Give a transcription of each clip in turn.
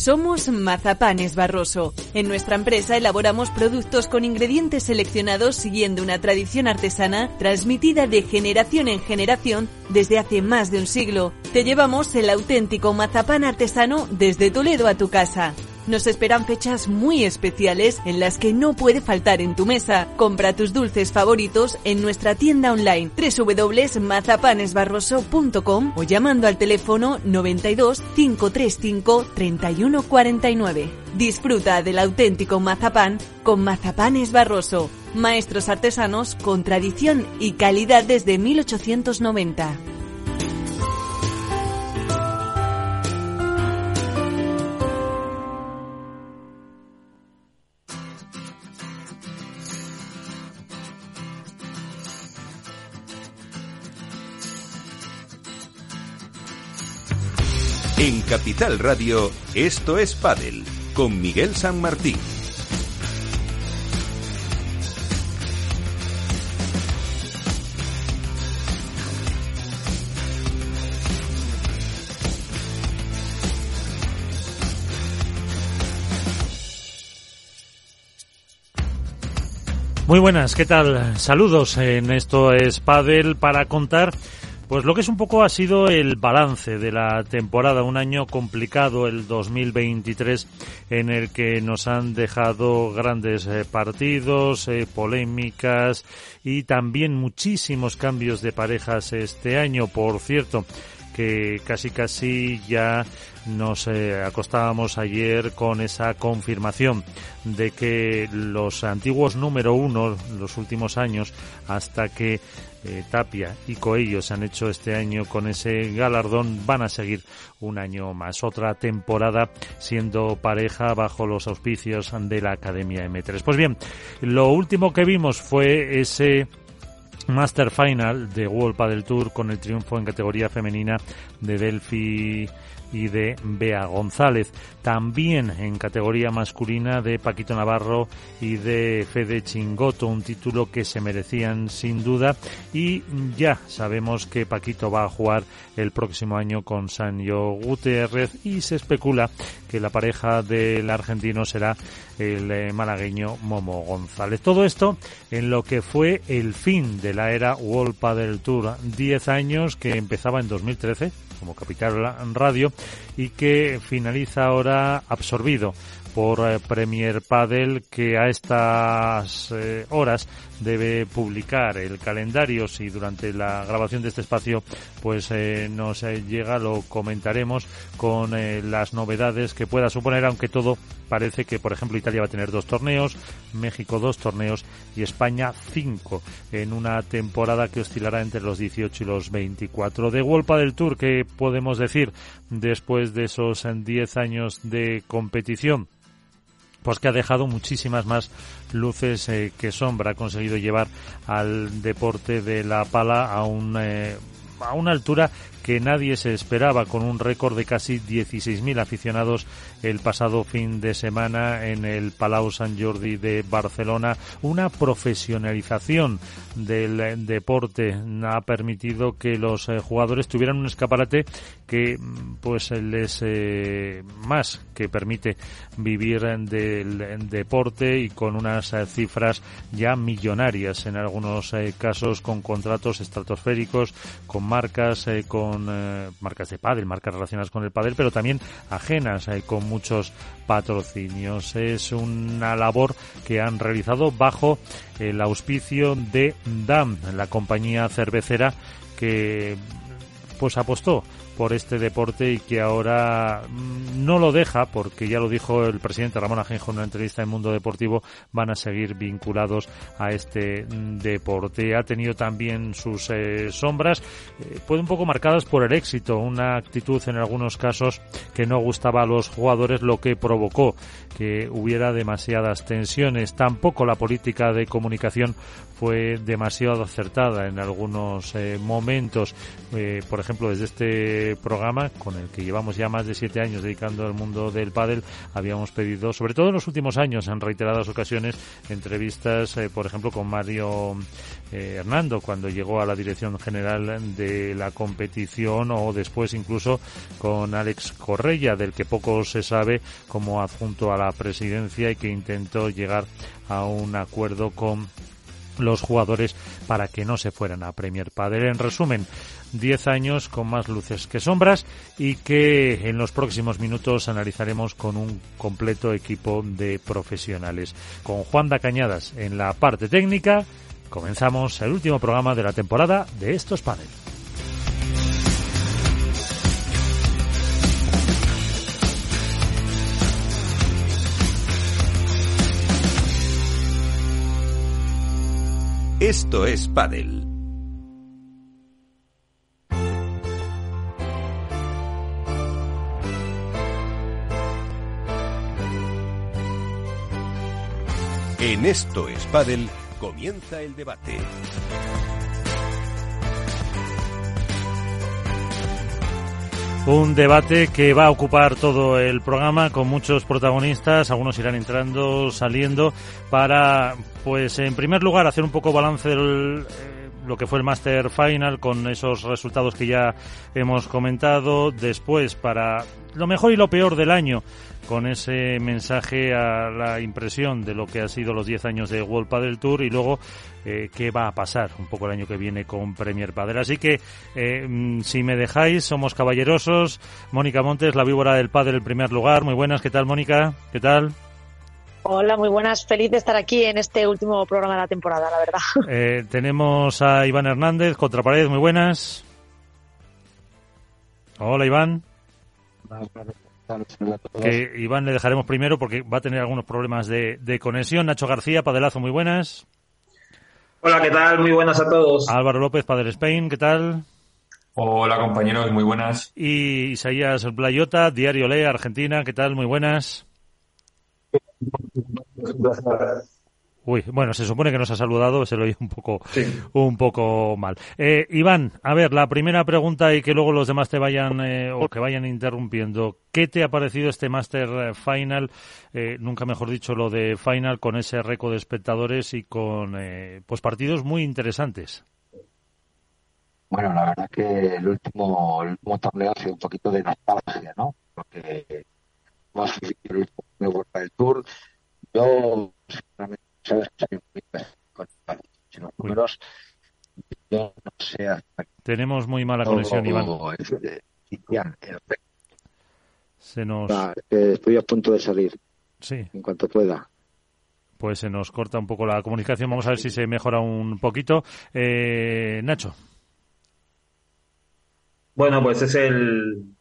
Somos Mazapanes Barroso. En nuestra empresa elaboramos productos con ingredientes seleccionados siguiendo una tradición artesana transmitida de generación en generación desde hace más de un siglo. Te llevamos el auténtico mazapán artesano desde Toledo a tu casa. Nos esperan fechas muy especiales en las que no puede faltar en tu mesa. Compra tus dulces favoritos en nuestra tienda online www.mazapanesbarroso.com o llamando al teléfono 92 535 3149. Disfruta del auténtico mazapán con Mazapanes Barroso, maestros artesanos con tradición y calidad desde 1890. Capital Radio, esto es Padel, con Miguel San Martín. Muy buenas, ¿qué tal? Saludos en Esto es Padel para contar pues lo que es un poco ha sido el balance de la temporada, un año complicado el 2023 en el que nos han dejado grandes eh, partidos, eh, polémicas y también muchísimos cambios de parejas este año, por cierto que casi casi ya nos eh, acostábamos ayer con esa confirmación de que los antiguos número uno, los últimos años, hasta que eh, Tapia y Coello se han hecho este año con ese galardón, van a seguir un año más. Otra temporada siendo pareja bajo los auspicios de la Academia M3. Pues bien, lo último que vimos fue ese Master Final de World Padel Tour con el triunfo en categoría femenina de Delphi y de Bea González. También en categoría masculina de Paquito Navarro y de Fede Chingoto, un título que se merecían sin duda. Y ya sabemos que Paquito va a jugar el próximo año con Sanyo Gutiérrez y se especula que la pareja del argentino será el eh, malagueño Momo González. Todo esto en lo que fue el fin de la era World Padel Tour. 10 años que empezaba en 2013 como Capital Radio y que finaliza ahora absorbido por eh, Premier Padel que a estas eh, horas debe publicar el calendario. Si durante la grabación de este espacio pues eh, nos llega lo comentaremos con las novedades que pueda suponer aunque todo parece que por ejemplo Italia va a tener dos torneos México dos torneos y España cinco en una temporada que oscilará entre los 18 y los 24 de World del Tour que podemos decir después de esos 10 años de competición pues que ha dejado muchísimas más luces eh, que sombra, ha conseguido llevar al deporte de la pala a un eh, a una altura que nadie se esperaba, con un récord de casi 16.000 aficionados el pasado fin de semana en el Palau Sant Jordi de Barcelona. Una profesionalización del deporte ha permitido que los eh, jugadores tuvieran un escaparate que pues les eh, más que permite vivir del deporte y con unas eh, cifras ya millonarias en algunos casos con contratos estratosféricos, con marcas, con con eh, marcas de pádel, marcas relacionadas con el pádel, pero también ajenas eh, con muchos patrocinios. Es una labor que han realizado bajo el auspicio de DAM, la compañía cervecera que pues apostó por este deporte y que ahora mm, no lo deja, porque ya lo dijo el presidente Ramón Ajenjo en una entrevista en Mundo Deportivo, van a seguir vinculados a este mm, deporte. Ha tenido también sus eh, sombras, eh, pues un poco marcadas por el éxito, una actitud en algunos casos que no gustaba a los jugadores, lo que provocó que hubiera demasiadas tensiones. Tampoco la política de comunicación fue demasiado acertada en algunos eh, momentos. por ejemplo, desde este programa, con el que llevamos ya más de siete años dedicando al mundo del pádel, habíamos pedido, sobre todo en los últimos años, en reiteradas ocasiones, entrevistas, eh, por ejemplo, con Mario eh, Hernando, cuando llegó a la dirección general de la competición, o después incluso con Alex Correia, del que poco se sabe como adjunto a la presidencia y que intentó llegar a un acuerdo con los jugadores para que no se fueran a Premier Padel. En resumen, 10 años con más luces que sombras y que en los próximos minutos analizaremos con un completo equipo de profesionales. Con Juan da Cañadas en la parte técnica, comenzamos el último programa de la temporada de estos Padel. Esto es Padel. En Esto es Padel comienza el debate. Un debate que va a ocupar todo el programa con muchos protagonistas, algunos irán entrando, saliendo, para, pues en primer lugar, hacer un poco balance del lo que fue el Master Final con esos resultados que ya hemos comentado, después para lo mejor y lo peor del año con ese mensaje a la impresión de lo que ha sido los 10 años de World Padel Tour y luego eh, qué va a pasar un poco el año que viene con Premier Padel. Así que, eh, mm, si me dejáis, somos caballerosos. Mónica Montes, la víbora del Padel, en primer lugar. Muy buenas, ¿qué tal, Mónica? ¿Qué tal? Hola, muy buenas. Feliz de estar aquí en este último programa de la temporada, la verdad. Eh, tenemos a Iván Hernández, Contrapared, muy buenas. Hola, Iván. Que Iván le dejaremos primero porque va a tener algunos problemas de, conexión. Nacho García, Padelazo, muy buenas. Hola, ¿qué tal? Muy buenas a todos. Álvaro López, Padel Spain, ¿qué tal? Hola compañeros, muy buenas. Y Isaías Blayota, Diario Le, Argentina, ¿qué tal? Muy buenas. Uy, bueno, se supone que nos ha saludado, se lo oye un poco, un poco mal. Eh, Iván, a ver, la primera pregunta y que luego los demás te vayan eh, o que vayan interrumpiendo. ¿Qué te ha parecido este Master eh, Final? nunca mejor dicho lo de Final con ese récord de espectadores y con pues partidos muy interesantes. Bueno, la verdad que el último, el último torneo ha sido un poquito de nostalgia, ¿no? Porque el último del Tour. Yo, sinceramente, tenemos muy mala conexión, Iván. Se nos... estoy a punto de salir. Sí. En cuanto pueda. Pues se nos corta un poco la comunicación. Vamos a ver si se mejora un poquito. Eh, Nacho. Bueno, pues es el,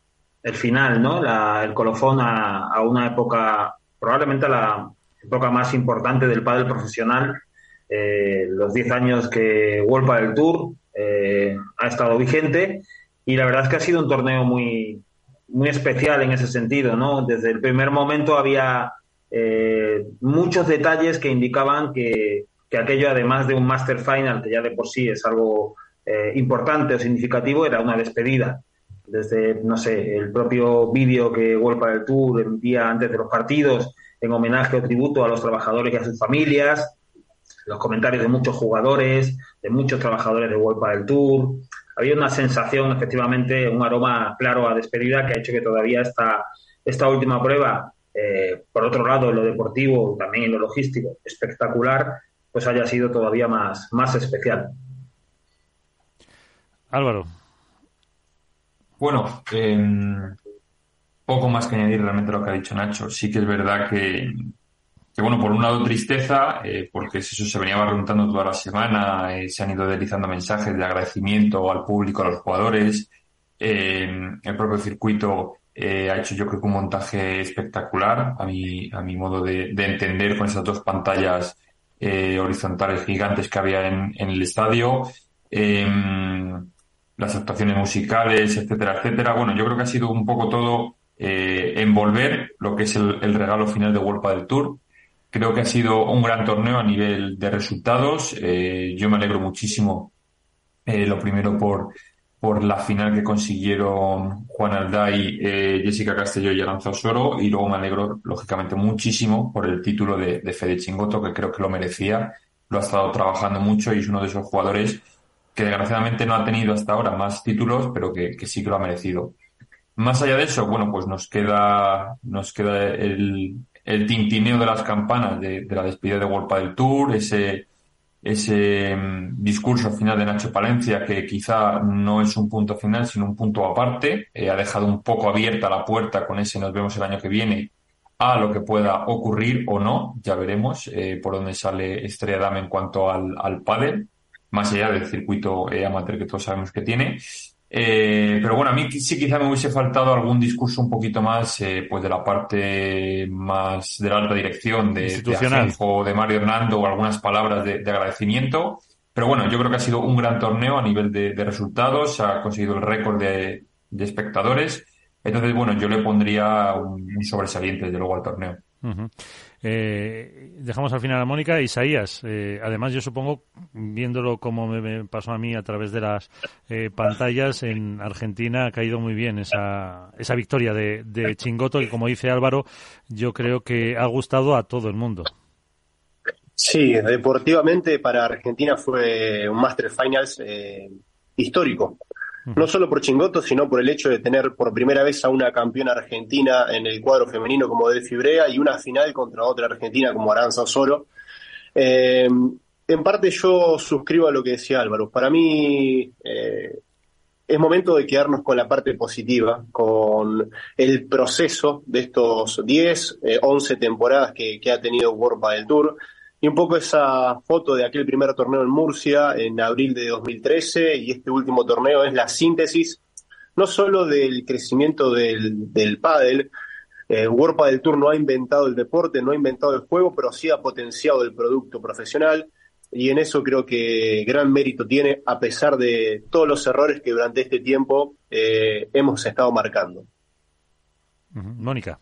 el final, ¿no? el colofón a, una época, probablemente a la, época más importante del pádel profesional, eh, los 10 años que World del Tour eh, ha estado vigente y la verdad es que ha sido un torneo muy, muy especial en ese sentido, ¿no? Desde el primer momento había eh, muchos detalles que indicaban que, que, aquello, además de un Master Final, que ya de por sí es algo importante o significativo, era una despedida. Desde, no sé, el propio vídeo que World del Tour emitía antes de los partidos, en homenaje o tributo a los trabajadores y a sus familias, los comentarios de muchos jugadores, de muchos trabajadores de World del Tour. Había una sensación, efectivamente, un aroma claro a despedida que ha hecho que todavía esta, esta última prueba, eh, por otro lado, en lo deportivo, también en lo logístico, espectacular, pues haya sido todavía más, más especial. Álvaro. Bueno, eh, poco más que añadir realmente lo que ha dicho Nacho. Sí que es verdad que, bueno, por un lado tristeza, eh, porque eso se venía preguntando toda la semana, eh, se han ido deslizando mensajes de agradecimiento al público, a los jugadores. Eh, el propio circuito ha hecho yo creo que un montaje espectacular, a mi, a mi modo de, entender, con esas dos pantallas horizontales gigantes que había en, en el estadio. Las actuaciones musicales, etcétera, etcétera. Bueno, yo creo que ha sido un poco todo eh, envolver lo que es el, regalo final de World del Tour. Creo que ha sido un gran torneo a nivel de resultados. Eh, yo me alegro muchísimo, eh, lo primero por, por la final que consiguieron Juan Alday, Jessica Castelló y Aranza Osoro, y luego me alegro, lógicamente, muchísimo por el título de, de Fede Chingoto, que creo que lo merecía, lo ha estado trabajando mucho y es uno de esos jugadores que desgraciadamente no ha tenido hasta ahora más títulos, pero que, sí que lo ha merecido. Más allá de eso, bueno, pues nos queda, nos queda el, tintineo de las campanas de, la despedida de World del Tour, ese, ese mm, discurso final de Nacho Palencia, que quizá no es un punto final, sino un punto aparte, eh, ha dejado un poco abierta la puerta con ese nos vemos el año que viene a lo que pueda ocurrir o no, ya veremos eh, por dónde sale Estrella Dame en cuanto al, al pádel, más allá del circuito eh, amateur que todos sabemos que tiene. Eh, pero bueno, a mí sí quizá me hubiese faltado algún discurso un poquito más eh, pues de la parte más de la alta dirección de, de o de Mario Hernando o algunas palabras de, de, agradecimiento. Pero bueno, yo creo que ha sido un gran torneo a nivel de, de resultados, ha conseguido el récord de, espectadores. Entonces, bueno, yo le pondría un, un sobresaliente desde luego al torneo. Uh -huh. Eh, dejamos al final a Mónica. Isaías, eh, además yo supongo, viéndolo como me, pasó a mí a través de las eh, pantallas, en Argentina ha caído muy bien esa, esa victoria de, de Chingoto y como dice Álvaro, yo creo que ha gustado a todo el mundo. Sí, deportivamente para Argentina fue un Master Finals eh, histórico no solo por Chingoto, sino por el hecho de tener por primera vez a una campeona argentina en el cuadro femenino como Delphi Brea y una final contra otra argentina como Aranza Osoro. Eh, en parte yo suscribo a lo que decía Álvaro. Para mí eh, es momento de quedarnos con la parte positiva, con el proceso de estos 10, eh, 11 temporadas que, que ha tenido World del Tour y un poco esa foto de aquel primer torneo en Murcia en abril de 2013 y este último torneo es la síntesis no solo del crecimiento del, del pádel, eh, World del Tour no ha inventado el deporte, no ha inventado el juego, pero sí ha potenciado el producto profesional y en eso creo que gran mérito tiene a pesar de todos los errores que durante este tiempo eh, hemos estado marcando. Mónica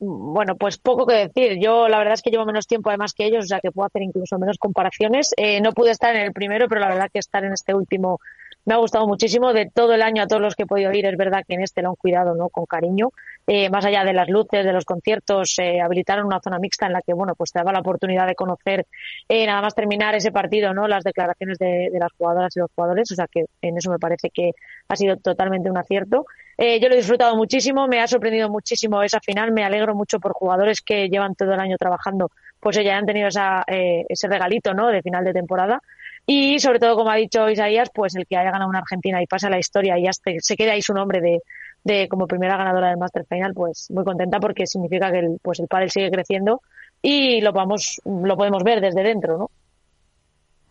bueno, pues poco que decir. Yo la verdad es que llevo menos tiempo además que ellos, o sea que puedo hacer incluso menos comparaciones. Eh, no pude estar en el primero, pero la verdad que estar en este último me ha gustado muchísimo. De todo el año a todos los que he podido ir, es verdad que en este lo han cuidado no con cariño. Eh, más allá de las luces, de los conciertos, eh, habilitaron una zona mixta en la que, bueno, pues te daba la oportunidad de conocer, eh, nada más terminar ese partido, ¿no? Las declaraciones de, de, las jugadoras y los jugadores. O sea que en eso me parece que ha sido totalmente un acierto. Eh, yo lo he disfrutado muchísimo, me ha sorprendido muchísimo esa final. Me alegro mucho por jugadores que llevan todo el año trabajando, pues ya han tenido esa, eh, ese regalito, ¿no? De final de temporada. Y sobre todo, como ha dicho Isaías, pues el que haya ganado una Argentina y pasa la historia y ya se, quede ahí su nombre de, de como primera ganadora del Master Final, pues muy contenta porque significa que el, pues el pádel sigue creciendo y lo vamos, lo podemos ver desde dentro, ¿no?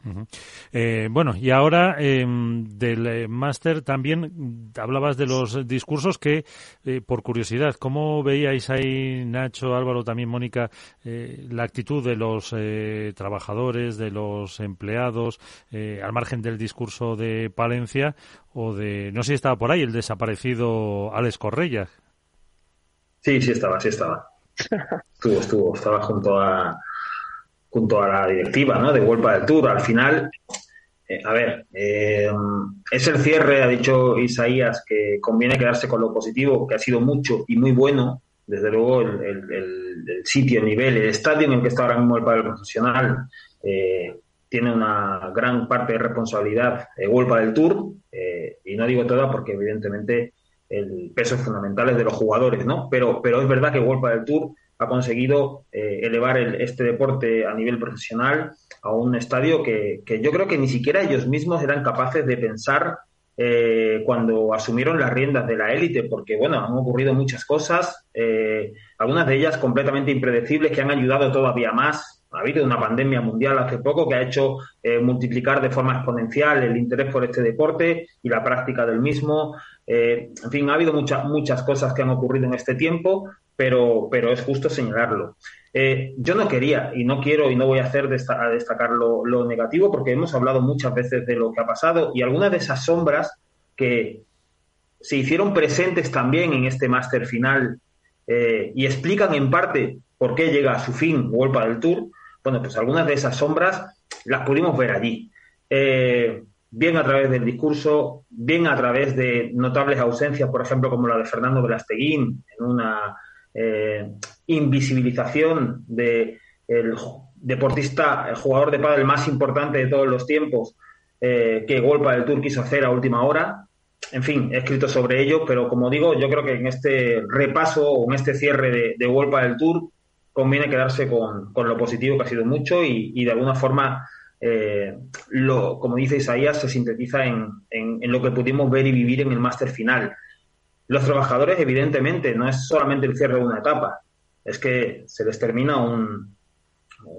Uh -huh. eh, bueno, y ahora eh, del eh, máster también hablabas de los discursos que, eh, por curiosidad, ¿cómo veíais ahí, Nacho, Álvaro, también Mónica, eh, la actitud de los eh, trabajadores, de los empleados, al margen del discurso de Palencia o de, no sé si estaba por ahí, el desaparecido Alex Correia? Sí, sí estaba, sí estaba. estuvo, estuvo, estaba junto a junto a la directiva ¿no? de Vuelta del Tour. Al final, eh, a ver, eh, es el cierre, ha dicho Isaías, que conviene quedarse con lo positivo, que ha sido mucho y muy bueno. Desde luego, el, el, el sitio, el nivel, el estadio en el que está ahora mismo el padre profesional eh, tiene una gran parte de responsabilidad de Vuelta del Tour. Eh, y no digo toda porque, evidentemente, el peso fundamental es de los jugadores, ¿no? Pero, pero es verdad que Vuelta del Tour ha conseguido eh, elevar el, este deporte a nivel profesional a un estadio que, que, yo creo que ni siquiera ellos mismos eran capaces de pensar eh, cuando asumieron las riendas de la élite, porque bueno, han ocurrido muchas cosas, eh, algunas de ellas completamente impredecibles que han ayudado todavía más. Ha habido una pandemia mundial hace poco que ha hecho eh, multiplicar de forma exponencial el interés por este deporte y la práctica del mismo. Eh, en fin, ha habido muchas muchas cosas que han ocurrido en este tiempo, pero, pero es justo señalarlo. Eh, yo no quería y no quiero y no voy a hacer a destacar lo, lo, negativo porque hemos hablado muchas veces de lo que ha pasado y algunas de esas sombras que se hicieron presentes también en este máster final eh, y explican en parte por qué llega a su fin World del Tour, bueno, pues algunas de esas sombras las pudimos ver allí. Bien a través del discurso, bien a través de notables ausencias, por ejemplo, como la de Fernando Velasteguín, en una eh, invisibilización de deportista, el jugador de pádel más importante de todos los tiempos, eh, que Golpa del Tour quiso hacer a última hora. En fin, he escrito sobre ello, pero como digo, yo creo que en este repaso o en este cierre de, de Golpa del Tour conviene quedarse con, lo positivo que ha sido mucho y, de alguna forma, eh, lo, como dice Isaías, se sintetiza en, en, lo que pudimos ver y vivir en el máster final. Los trabajadores, evidentemente, no es solamente el cierre de una etapa, es que se les termina un,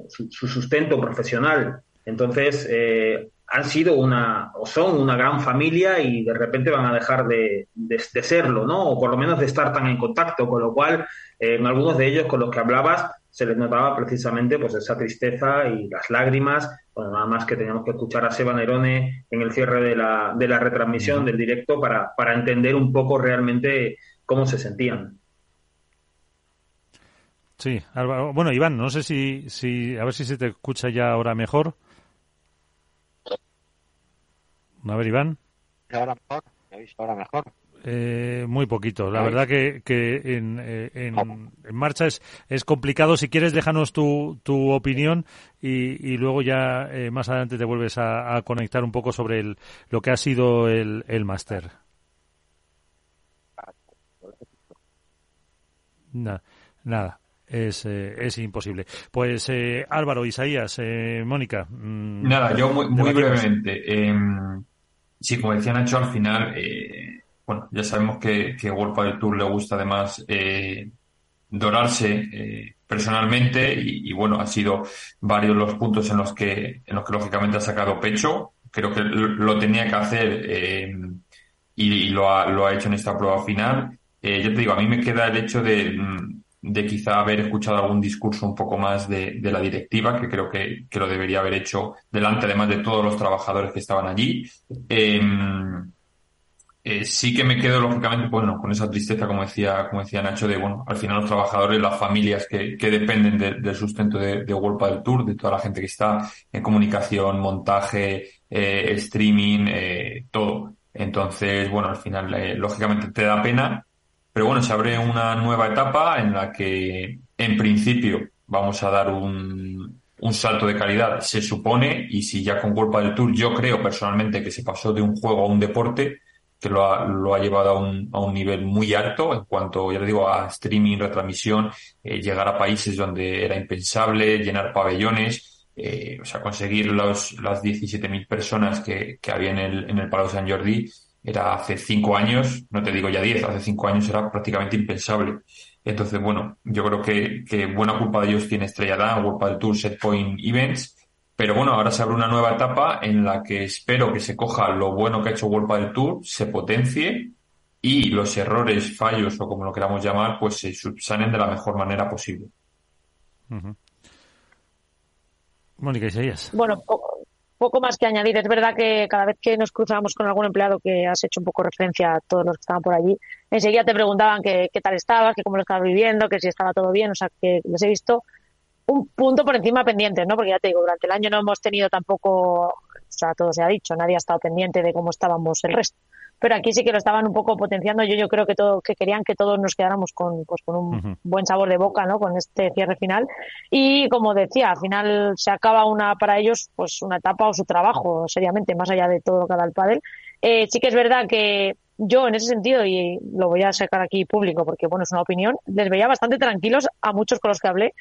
su, sustento profesional. Entonces, eh, han sido una, o son una gran familia y de repente van a dejar de, de, serlo, ¿no? O por lo menos de estar tan en contacto, con lo cual, eh, en algunos de ellos con los que hablabas, se les notaba precisamente pues esa tristeza y las lágrimas, bueno, nada más que teníamos que escuchar a Seba Nerone en el cierre de la, de la retransmisión del directo para, para entender un poco realmente cómo se sentían. Sí, bueno, Iván, no sé si, si, a ver si se te escucha ya ahora mejor. A ver, Iván. Ahora mejor, ¿me ahora mejor? Eh, muy poquito. La verdad que, que en, eh, en, marcha es, es complicado. Si quieres, déjanos tu, tu opinión y, y luego ya eh, más adelante te vuelves a, conectar un poco sobre el, lo que ha sido el, el máster. Nada, nada. Es, es imposible. Pues Álvaro, Isaías, Mónica. Mm, nada, yo muy, muy brevemente. Sí, como decía Nacho, al final, eh, bueno, ya sabemos que, que World del Tour le gusta además eh, dorarse eh, personalmente y, bueno, ha sido varios los puntos en los que, en los que lógicamente ha sacado pecho. Creo que lo, tenía que hacer eh, y, lo, ha, lo ha hecho en esta prueba final. Eh, yo te digo, a mí me queda el hecho de, mm, de quizá haber escuchado algún discurso un poco más de, de la directiva, que creo que, que, lo debería haber hecho delante, además de todos los trabajadores que estaban allí. Em, eh, sí que me quedo, lógicamente, bueno, con esa tristeza, como decía, como decía Nacho, de, bueno, al final los trabajadores, las familias que, que dependen del sustento de, de del Tour, de toda la gente que está en comunicación, montaje, eh, streaming, eh, todo. Entonces, bueno, al final, lógicamente te da pena, pero bueno, se abre una nueva etapa en la que, en principio, vamos a dar un, un salto de calidad, se supone, y si ya con culpa del Tour, yo creo personalmente que se pasó de un juego a un deporte, que lo ha, lo ha llevado a un, a un nivel muy alto en cuanto, ya le digo, a streaming, retransmisión, eh, llegar a países donde era impensable, llenar pabellones, eh, o sea, conseguir los, las 17.000 personas que, había en el, en el Palau San Jordi, era hace cinco años, no te digo ya diez, hace cinco años era prácticamente impensable. Entonces, bueno, yo creo que, que buena culpa de ellos tiene Estrella Dan, culpa del Tour Setpoint Events, pero bueno, ahora se abre una nueva etapa en la que espero que se coja lo bueno que ha hecho World del Tour, se potencie y los errores, fallos o como lo queramos llamar, pues se subsanen de la mejor manera posible. Mónica Isaías. Bueno, poco más que añadir. Es verdad que cada vez que nos cruzábamos con algún empleado que has hecho un poco referencia a todos los que estaban por allí, enseguida te preguntaban qué tal estabas, que cómo lo estabas viviendo, que si estaba todo bien. O sea, que les he visto un punto por encima pendiente, ¿no? Porque ya te digo, durante el año no hemos tenido tampoco, o sea, todo se ha dicho, nadie ha estado pendiente de cómo estábamos el resto pero aquí sí que lo estaban un poco potenciando. Yo, yo creo que todo, que querían que todos nos quedáramos con, pues, con un buen sabor de boca, ¿no? Con este cierre final. Y como decía, al final se acaba una, para ellos, pues una etapa o su trabajo, seriamente, más allá de todo lo que da el pádel. Eh, sí que es verdad que yo en ese sentido, y lo voy a sacar aquí público porque bueno, es una opinión, les veía bastante tranquilos a muchos con los que hablé,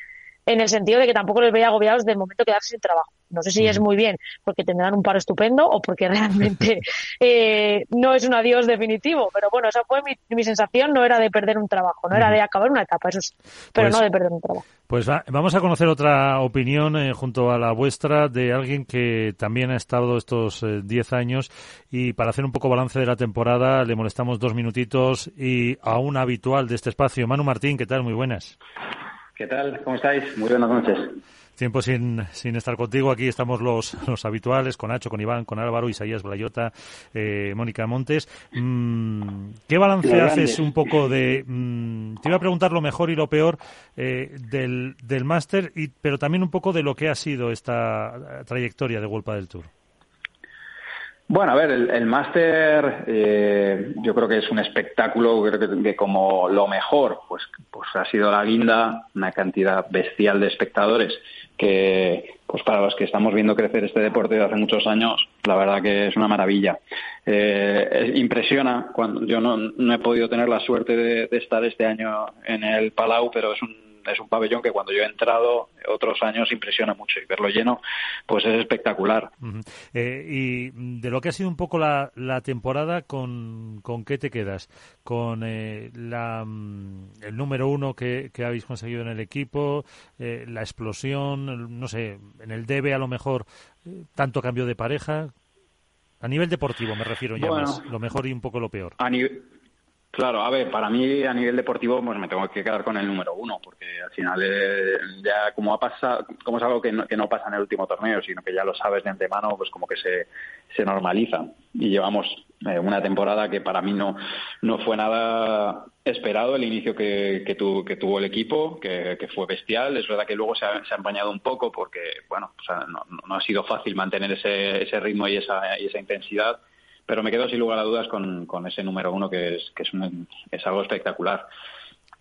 en el sentido de que tampoco les veía agobiados del momento quedarse sin trabajo. No sé si es muy bien porque tendrán un paro estupendo o porque realmente eh, no es un adiós definitivo. Pero bueno, esa fue mi, sensación, no era de perder un trabajo, no era de acabar una etapa, eso sí, pero pues no de perder un trabajo. Pues vamos a conocer otra opinión eh, junto a la vuestra de alguien que también ha estado estos 10 eh, años y para hacer un poco balance de la temporada le molestamos dos minutitos y a un habitual de este espacio. Manu Martín, ¿qué tal? Muy buenas. ¿Qué tal? ¿Cómo estáis? Muy buenas noches. Tiempo sin, sin estar contigo. Aquí estamos los, los habituales, con Nacho, con Iván, con Álvaro, Isaías Blayota, eh, Mónica Montes. Mm, ¿Qué balance haces un poco de... Mm, te iba a preguntar lo mejor y lo peor eh, del, del máster, pero también un poco de lo que ha sido esta trayectoria de Golpa del Tour. Bueno, a ver, el, máster eh, yo creo que es un espectáculo, creo que, como lo mejor, pues, pues ha sido la guinda, una cantidad bestial de espectadores que, pues para los que estamos viendo crecer este deporte de hace muchos años, la verdad que es una maravilla. Eh, impresiona, cuando yo no, no, he podido tener la suerte de estar este año en el Palau, pero es un es un pabellón que cuando yo he entrado otros años impresiona mucho y verlo lleno pues es espectacular. Eh, y de lo que ha sido un poco la, la temporada, ¿con, ¿con qué te quedas? ¿Con eh, la, mm, el número uno que, que, habéis conseguido en el equipo, eh, la explosión, no sé, en el debe a lo mejor tanto cambio de pareja? A nivel deportivo me refiero ya más, lo mejor y un poco lo peor. A, Claro, a ver, para mí a nivel deportivo pues me tengo que quedar con el número uno, porque al final eh, ya como ha pasado, como es algo que no, que no, pasa en el último torneo, sino que ya lo sabes de antemano, pues como que se, se normaliza. Y llevamos eh, una temporada que para mí no, no fue nada esperado el inicio que, que, que tuvo el equipo, que, fue bestial. Es verdad que luego se ha, se ha empañado un poco porque, bueno, no, no, ha sido fácil mantener ese, ese ritmo y esa, y esa intensidad pero me quedo sin lugar a dudas con, con ese número uno que es, que es, es algo espectacular.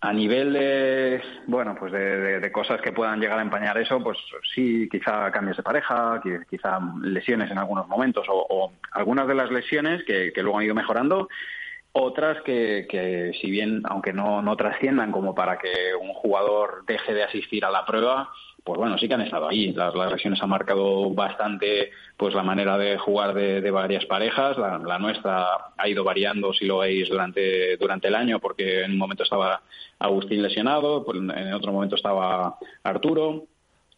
A nivel de, bueno, pues de, de, cosas que puedan llegar a empañar eso, pues sí, quizá cambios de pareja, quizá lesiones en algunos momentos o, o algunas de las lesiones que, que, luego han ido mejorando, otras que, que si bien, aunque no, no trasciendan como para que un jugador deje de asistir a la prueba, pues bueno, sí que han estado ahí. Las, las lesiones han marcado bastante pues la manera de jugar de, varias parejas. La, la, nuestra ha ido variando, si lo veis, durante, durante el año, porque en un momento estaba Agustín lesionado, pues en otro momento estaba Arturo.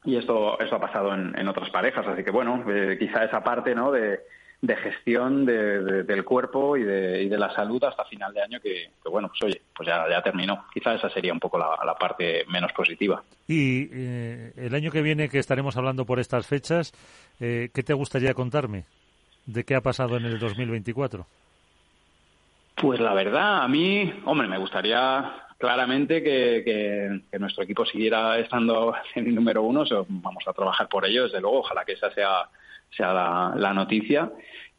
Y esto, esto ha pasado en, en otras parejas. Así que bueno, eh, quizá esa parte ¿no? de, de gestión de, de, del cuerpo y de, y de, la salud hasta final de año que, que bueno, pues oye, pues ya, ya, terminó. Quizá esa sería un poco la, la parte menos positiva. Y eh, el año que viene que estaremos hablando por estas fechas, eh, ¿qué te gustaría contarme? ¿De qué ha pasado en el 2024? Pues la verdad, a mí, hombre, me gustaría claramente que, que, que, nuestro equipo siguiera estando en el número uno. Vamos a trabajar por ello, desde luego. Ojalá que esa sea sea la, noticia.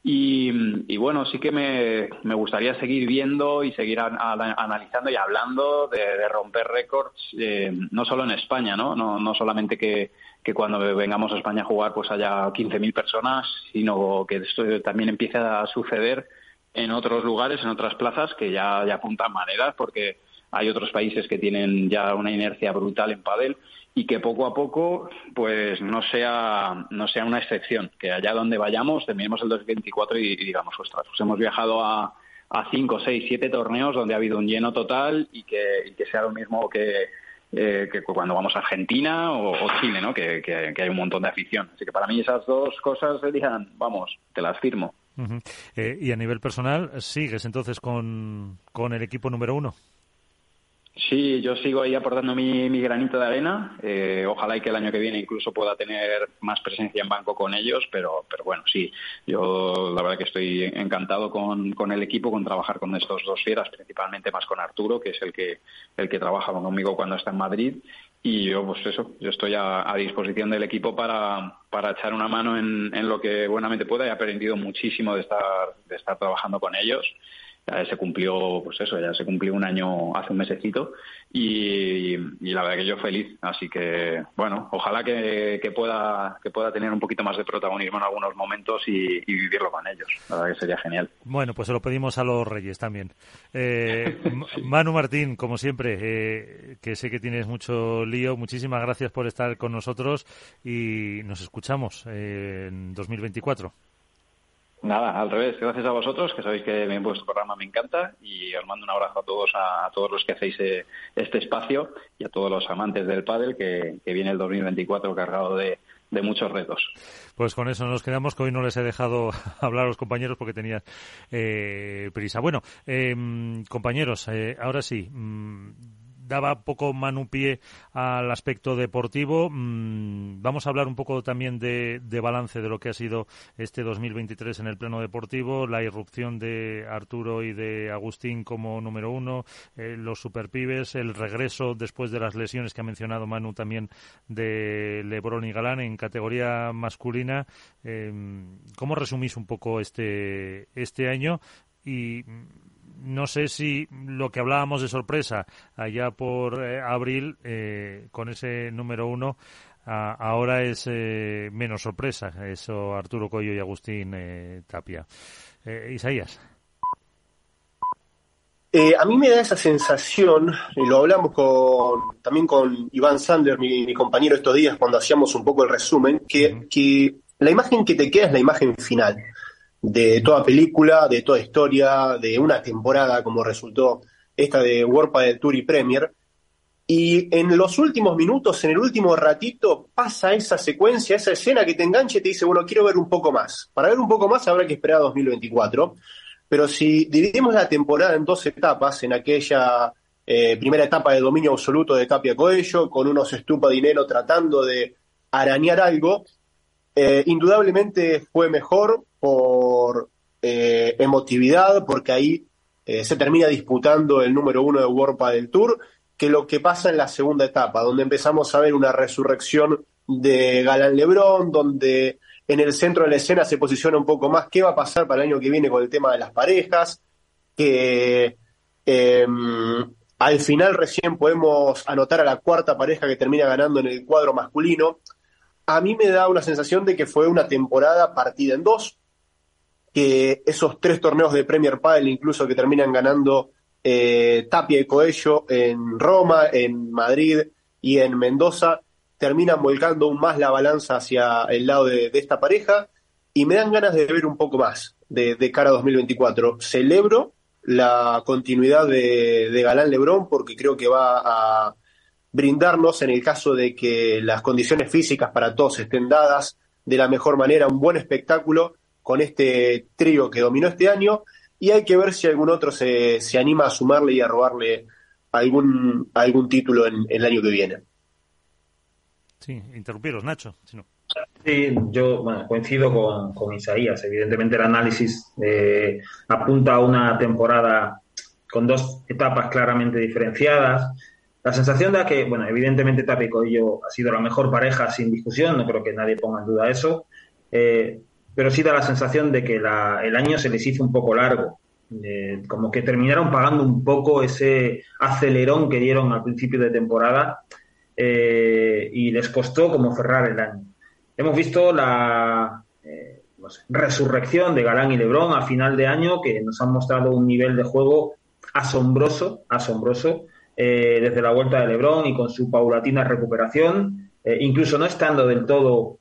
Y, y, bueno, sí que me, me, gustaría seguir viendo y seguir a, a, analizando y hablando de, de romper récords, eh, no solo en España, ¿no? No, no solamente que, que, cuando vengamos a España a jugar pues haya 15.000 personas, sino que esto también empiece a suceder en otros lugares, en otras plazas, que ya, ya apuntan maneras, porque hay otros países que tienen ya una inercia brutal en pádel y que poco a poco pues no sea no sea una excepción que allá donde vayamos terminemos el 2024 y, y digamos ostras pues hemos viajado a a cinco seis siete torneos donde ha habido un lleno total y que, y que sea lo mismo que eh, que cuando vamos a Argentina o, o Chile, ¿no? Que, que, hay un montón de afición. Así que para mí esas dos cosas serían, vamos, te las firmo. Eh, y a nivel personal, ¿sigues entonces con, con el equipo número uno? Sí, yo sigo ahí aportando mi, granito de arena. Eh, ojalá y que el año que viene incluso pueda tener más presencia en banco con ellos, pero, pero bueno, sí, yo la verdad que estoy encantado con, con el equipo, con trabajar con estos dos fieras, principalmente más con Arturo, que es el que, el que trabaja conmigo cuando está en Madrid. Y yo, pues eso, yo estoy a, a disposición del equipo para, para echar una mano en, en lo que buenamente pueda. He aprendido muchísimo de estar, de estar trabajando con ellos ya se cumplió, pues eso, ya se cumplió un año hace un mesecito y, y la verdad que yo feliz. Así que, bueno, ojalá que, que, pueda, que pueda tener un poquito más de protagonismo en algunos momentos y, y, vivirlo con ellos. La verdad que sería genial. Bueno, pues se lo pedimos a los Reyes también. Eh, Manu Martín, como siempre, eh, que sé que tienes mucho lío, muchísimas gracias por estar con nosotros y nos escuchamos eh, en 2024. Nada, al revés, gracias a vosotros, que sabéis que vuestro programa me encanta y os mando un abrazo a todos, a, todos los que hacéis eh, este espacio y a todos los amantes del pádel que, viene el 2024 cargado de, muchos retos. Pues con eso nos quedamos, que hoy no les he dejado hablar a los compañeros porque tenían eh, prisa. Bueno, eh, compañeros, eh, ahora sí, mmm, daba poco manupié al aspecto deportivo. Mm, vamos a hablar un poco también de, balance de lo que ha sido este 2023 en el plano deportivo, la irrupción de Arturo y de Agustín como número uno, eh, los superpibes, el regreso después de las lesiones que ha mencionado Manu también de Lebron y Galán en categoría masculina. Em, ¿Cómo resumís un poco este, este año? Y no sé si lo que hablábamos de sorpresa allá por eh, abril eh, con ese número uno ahora es eh, menos sorpresa. Eso Arturo Coyo y Agustín Tapia. Isaías. A mí me da esa sensación, y lo hablamos con, también con Iván Sander, mi, compañero estos días, cuando hacíamos un poco el resumen, que, que la imagen que te queda es la imagen final de toda película, de toda historia, de una temporada como resultó esta de World del Tour y Premier. Y en los últimos minutos, en el último ratito, pasa esa secuencia, esa escena que te engancha y te dice, bueno, quiero ver un poco más. Para ver un poco más habrá que esperar a 2024. Pero si dividimos la temporada en dos etapas, en aquella eh, primera etapa de dominio absoluto de Tapia Coello, con unos estupa dinero tratando de arañar algo, eh, indudablemente fue mejor por eh, emotividad, porque ahí eh, se termina disputando el número uno de World del Tour, que lo que pasa en la segunda etapa, donde empezamos a ver una resurrección de Galán Lebrón, donde en el centro de la escena se posiciona un poco más qué va a pasar para el año que viene con el tema de las parejas, que em, al final recién podemos anotar a la cuarta pareja que termina ganando en el cuadro masculino a mí me da una sensación de que fue una temporada partida en dos, que esos tres torneos de Premier Padel incluso que terminan ganando eh, Tapia y Coello en Roma, en Madrid y en Mendoza, terminan volcando aún más la balanza hacia el lado de, esta pareja y me dan ganas de ver un poco más de, cara a 2024. Celebro la continuidad de, de Galán Lebrón porque creo que va a brindarnos, en el caso de que las condiciones físicas para todos estén dadas de la mejor manera, un buen espectáculo con este trío que dominó este año y hay que ver si algún otro se, se anima a sumarle y a robarle algún, algún título en, el año que viene. Sí, interrumpiros, Nacho. Sí, yo coincido con, con, Isaías. Evidentemente el análisis eh, apunta a una temporada con dos etapas claramente diferenciadas. La sensación de que, bueno, evidentemente Tapi Coello ha sido la mejor pareja sin discusión, no creo que nadie ponga en duda eso, eh, pero sí da la sensación de que el año se les hizo un poco largo, como que terminaron pagando un poco ese acelerón que dieron al principio de temporada eh, y les costó como cerrar el año. Hemos visto la eh, resurrección de Galán y Lebrón a final de año que nos han mostrado un nivel de juego asombroso, asombroso eh, desde la vuelta de Lebron y con su paulatina recuperación, eh, incluso no estando del todo,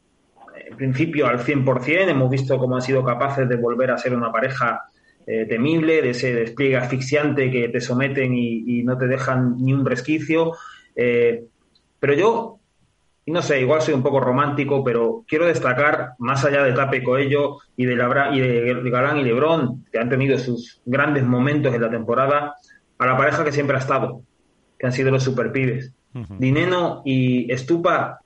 en principio, al 100%, hemos visto cómo han sido capaces de volver a ser una pareja eh, temible, de ese despliegue asfixiante que te someten y, no te dejan ni un resquicio. pero yo, no sé, igual soy un poco romántico, pero quiero destacar, más allá de Tape Coello y de, y de Galán y Lebrón, que han tenido sus grandes momentos en la temporada, a la pareja que siempre ha estado, que han sido los superpibes. Dineno y Estupa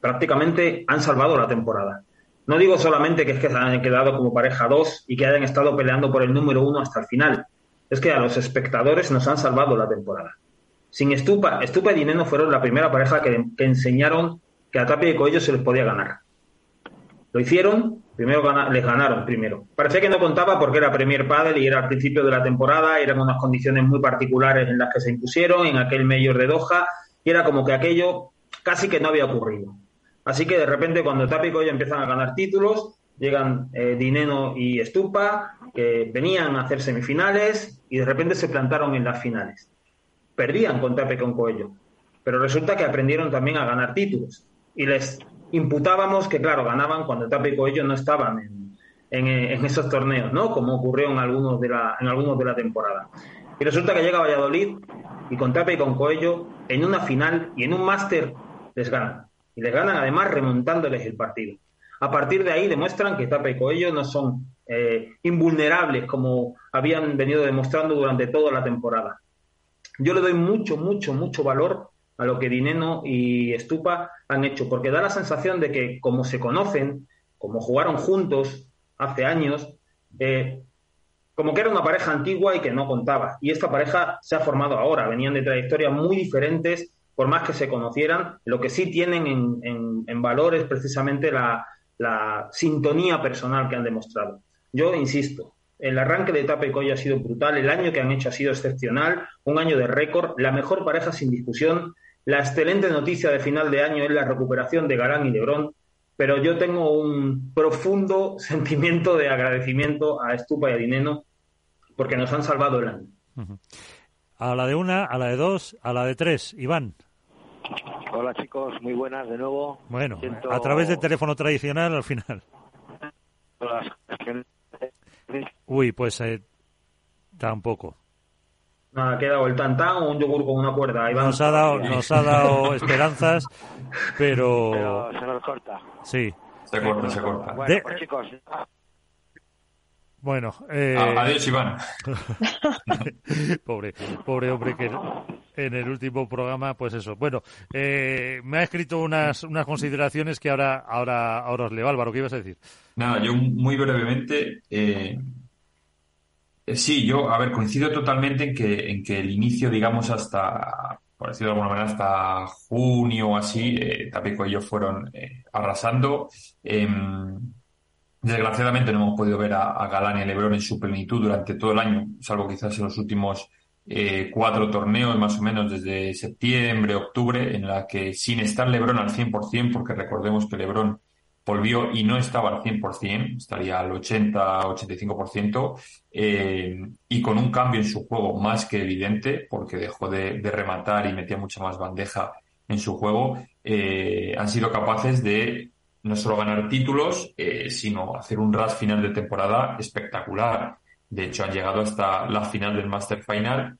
prácticamente han salvado la temporada. No digo solamente que es que se hayan quedado como pareja dos y que hayan estado peleando por el número uno hasta el final. Es que a los espectadores nos han salvado la temporada. Sin Estupa, Estupa y Dineno fueron la primera pareja que, enseñaron que a Tapia y Coello se les podía ganar. Lo hicieron Primero les ganaron, primero. Parecía que no contaba porque era Premier Padel y era al principio de la temporada, eran unas condiciones muy particulares en las que se impusieron, en aquel Mayor de Doha, y era como que aquello casi que no había ocurrido. Así que de repente cuando Tápico ya empiezan a ganar títulos, llegan eh, Dineno y Estupa, que venían a hacer semifinales y de repente se plantaron en las finales. Perdían con Tape con Coello, pero resulta que aprendieron también a ganar títulos y les imputábamos que, claro, ganaban cuando Tape y Coello no estaban en, en, esos torneos, ¿no? Como ocurrió en algunos, de la, en algunos de la temporada. Y resulta que llega Valladolid y con Tape y con Coello en una final y en un máster les ganan. Y les ganan además remontándoles el partido. A partir de ahí demuestran que Tape y Coello no son eh, invulnerables como habían venido demostrando durante toda la temporada. yo le doy mucho, mucho, mucho valor a lo que Dineno y Estupa han hecho, porque da la sensación de que como se conocen, como jugaron juntos hace años, eh, como que era una pareja antigua y que no contaba. Y esta pareja se ha formado ahora, venían de trayectorias muy diferentes, por más que se conocieran, lo que sí tienen en, en, valor es precisamente la, sintonía personal que han demostrado. Yo insisto, el arranque de etapa y Coya ha sido brutal, el año que han hecho ha sido excepcional, un año de récord, la mejor pareja sin discusión, la excelente noticia de final de año es la recuperación de Galán y Lebrón, pero yo tengo un profundo sentimiento de agradecimiento a Estupa y a Dineno porque nos han salvado el año. A la de una, a la de dos, a la de tres. Iván. Hola chicos, muy buenas de nuevo. Bueno, a través del teléfono tradicional al final. Uy, pues eh, tampoco. Ha quedado el tantán o un yogur con una cuerda. Nos ha dado, nos ha dado esperanzas, pero... se nos corta. Sí. Se corta, se corta. Bueno, pues, chicos... Bueno, eh... adiós Iván. pobre, pobre hombre que en el último programa, pues eso. Bueno, eh, me ha escrito unas, unas consideraciones que ahora, ahora, ahora os leo. Álvaro, ¿qué ibas a decir? Nada, yo muy brevemente, eh, sí, yo, a ver, coincido totalmente en que, en que el inicio, digamos, hasta, por decirlo de alguna manera, hasta junio o así, eh, Tapico y yo fueron eh, arrasando. Em, desgraciadamente no hemos podido ver a, Galán y a Lebron en su plenitud durante todo el año, salvo quizás en los últimos eh, cuatro torneos, más o menos desde septiembre, octubre, en la que sin estar Lebron al 100%, porque recordemos que Lebron volvió y no estaba al 100%, estaría al 80-85%, eh, y con un cambio en su juego más que evidente, porque dejó de, rematar y metía mucha más bandeja en su juego, eh, han sido capaces de no solo ganar títulos, eh, sino hacer un rush final de temporada espectacular. De hecho, han llegado hasta la final del Master Final.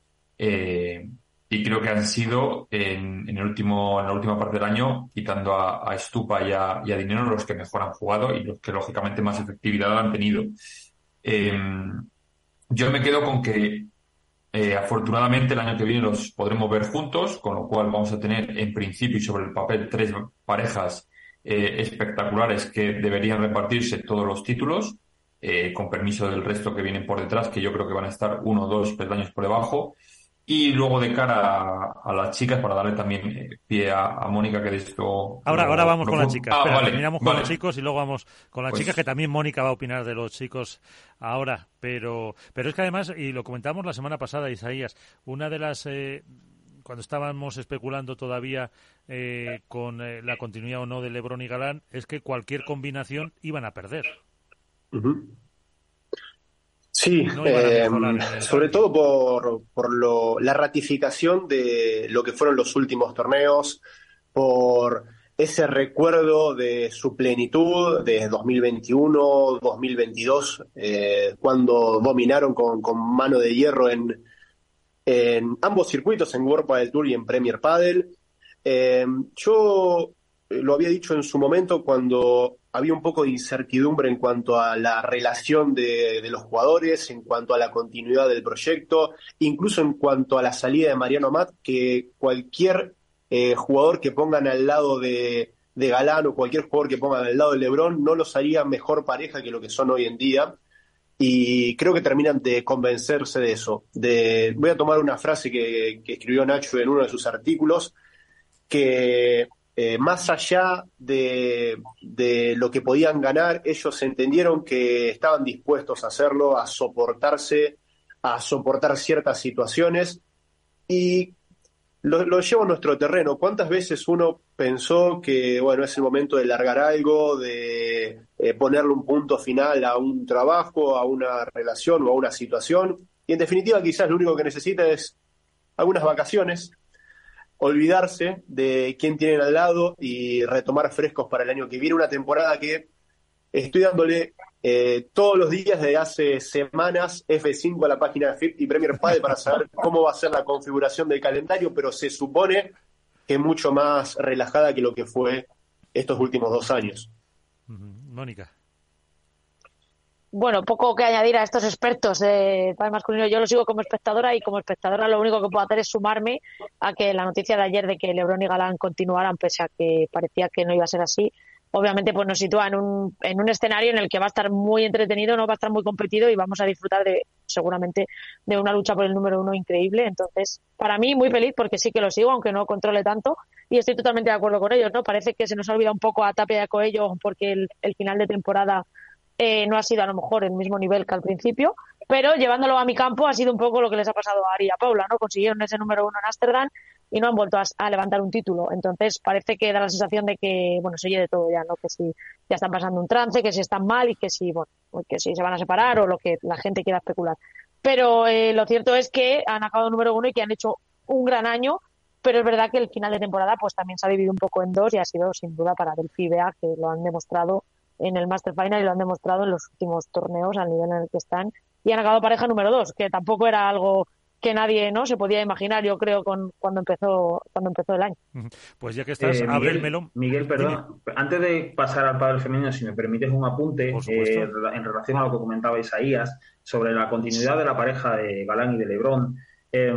Y creo que han sido en, el último, en la última parte del año, quitando a, a Stupa y a, Dinero, los que mejor han jugado y los que lógicamente más efectividad han tenido. Em, yo me quedo con que eh, afortunadamente el año que viene los podremos ver juntos, con lo cual vamos a tener en principio y sobre el papel tres parejas eh, espectaculares que deberían repartirse todos los títulos, eh, con permiso del resto que vienen por detrás, que yo creo que van a estar uno o dos peldaños por debajo. Y luego de cara a, las chicas, para darle también eh, pie a, Mónica, que de esto... Ahora, ahora vamos con las chicas. Ah, terminamos con los chicos y luego vamos con las pues chicas, que también Mónica va a opinar de los chicos ahora. Pero, pero es que además, y lo comentamos la semana pasada, Isaías, una de las... Eh, cuando estábamos especulando todavía eh, con la continuidad o no de Lebron y Galán, es que cualquier combinación iban a perder. Sí, eh, sobre todo por, por lo, la ratificación de lo que fueron los últimos torneos, por ese recuerdo de su plenitud de 2021, 2022, eh, cuando dominaron con, con, mano de hierro en, en ambos circuitos, en World Padel Tour y en Premier Padel. Eh, yo lo había dicho en su momento cuando había un poco de incertidumbre en cuanto a la relación de, los jugadores, en cuanto a la continuidad del proyecto, incluso en cuanto a la salida de Mariano Matt, que cualquier eh, jugador que pongan al lado de, Galán o cualquier jugador que pongan al lado de Lebron no los haría mejor pareja que lo que son hoy en día. Y creo que terminan de convencerse de eso. Voy a tomar una frase que escribió Nacho en uno de sus artículos, que eh, más allá de, lo que podían ganar, ellos entendieron que estaban dispuestos a hacerlo, a soportarse, a soportar ciertas situaciones y lo, llevo a nuestro terreno. ¿Cuántas veces uno pensó que, bueno, es el momento de largar algo, de eh, ponerle un punto final a un trabajo, a una relación o a una situación? Y en definitiva quizás lo único que necesita es algunas vacaciones, olvidarse de quién tienen al lado y retomar frescos para el año que viene. Una temporada que estoy dándole eh, todos los días desde hace semanas F5 a la página de FIP y Premier Padel para saber cómo va a ser la configuración del calendario, pero se supone que es mucho más relajada que lo que fue estos últimos dos años. Mónica. Bueno, poco que añadir a estos expertos de padre masculino. Yo lo sigo como espectadora y como espectadora lo único que puedo hacer es sumarme a que la noticia de ayer de que Lebron y Galán continuaran, pese a que parecía que no iba a ser así, obviamente pues nos sitúa en un, en un escenario en el que va a estar muy entretenido, no va a estar muy competido y vamos a disfrutar de seguramente de una lucha por el número uno increíble. Entonces, para mí muy feliz porque sí que lo sigo, aunque no controle tanto y estoy totalmente de acuerdo con ellos, ¿no? Parece que se nos ha olvidado un poco a Tapia y a Coello porque el final de temporada eh, no ha sido a lo mejor el mismo nivel que al principio, pero llevándolo a mi campo ha sido un poco lo que les ha pasado a Ari y a Paula, ¿no? Consiguieron ese número uno en Ámsterdam y no han vuelto a, levantar un título. Entonces parece que da la sensación de que, bueno, se oye de todo ya, ¿no? Que si ya están pasando un trance, que si están mal y que si, bueno, que si se van a separar o lo que la gente quiera especular. Pero eh, lo cierto es que han acabado número uno y que han hecho un gran año, pero es verdad que el final de temporada pues también se ha dividido un poco en dos y ha sido sin duda para Delphi y Bea, que lo han demostrado en el Master Final y lo han demostrado en los últimos torneos al nivel en el que están y han acabado pareja número dos, que tampoco era algo que nadie no se podía imaginar, yo creo, con, cuando empezó cuando empezó el año. Pues ya que estás, eh, abre el melón. Miguel, perdón, antes de pasar al padre femenino, si me permites un apunte eh, en relación a lo que comentaba Isaías sobre la continuidad de la pareja de Galán y de Lebrón, eh,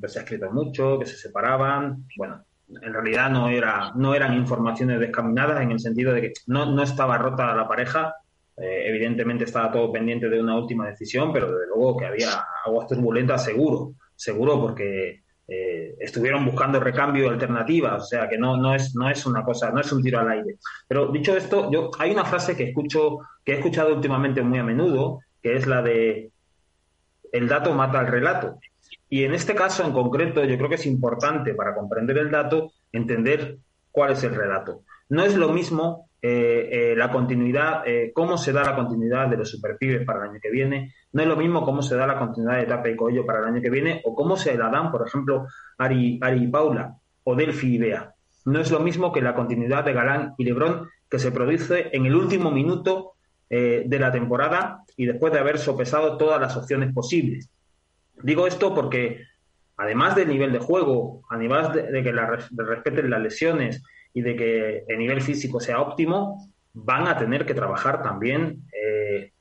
pues se ha escrito mucho, que se separaban, bueno, en realidad no era no eran informaciones descaminadas en el sentido de que no, no estaba rota la pareja. Eh, evidentemente estaba todo pendiente de una última decisión pero desde luego que había aguas turbulentas seguro seguro porque eh, estuvieron buscando recambio alternativas o sea que no no es no es una cosa no es un tiro al aire. Pero dicho esto yo hay una frase que escucho que he escuchado últimamente muy a menudo que es la de el dato mata al relato y en este caso en concreto, yo creo que es importante para comprender el dato entender cuál es el relato. No es lo mismo eh, eh, la continuidad, eh, cómo se da la continuidad de los superpibes para el año que viene, no es lo mismo cómo se da la continuidad de Tapa y Coello para el año que viene, o cómo se la dan, por ejemplo, Ari, Ari y Paula, o Delphi y Bea. No es lo mismo que la continuidad de Galán y Lebrón que se produce en el último minuto de la temporada y después de haber sopesado todas las opciones posibles. Digo esto porque, además del nivel de juego, además de, que la, respeten las lesiones y de que el nivel físico sea óptimo, van a tener que trabajar también eh,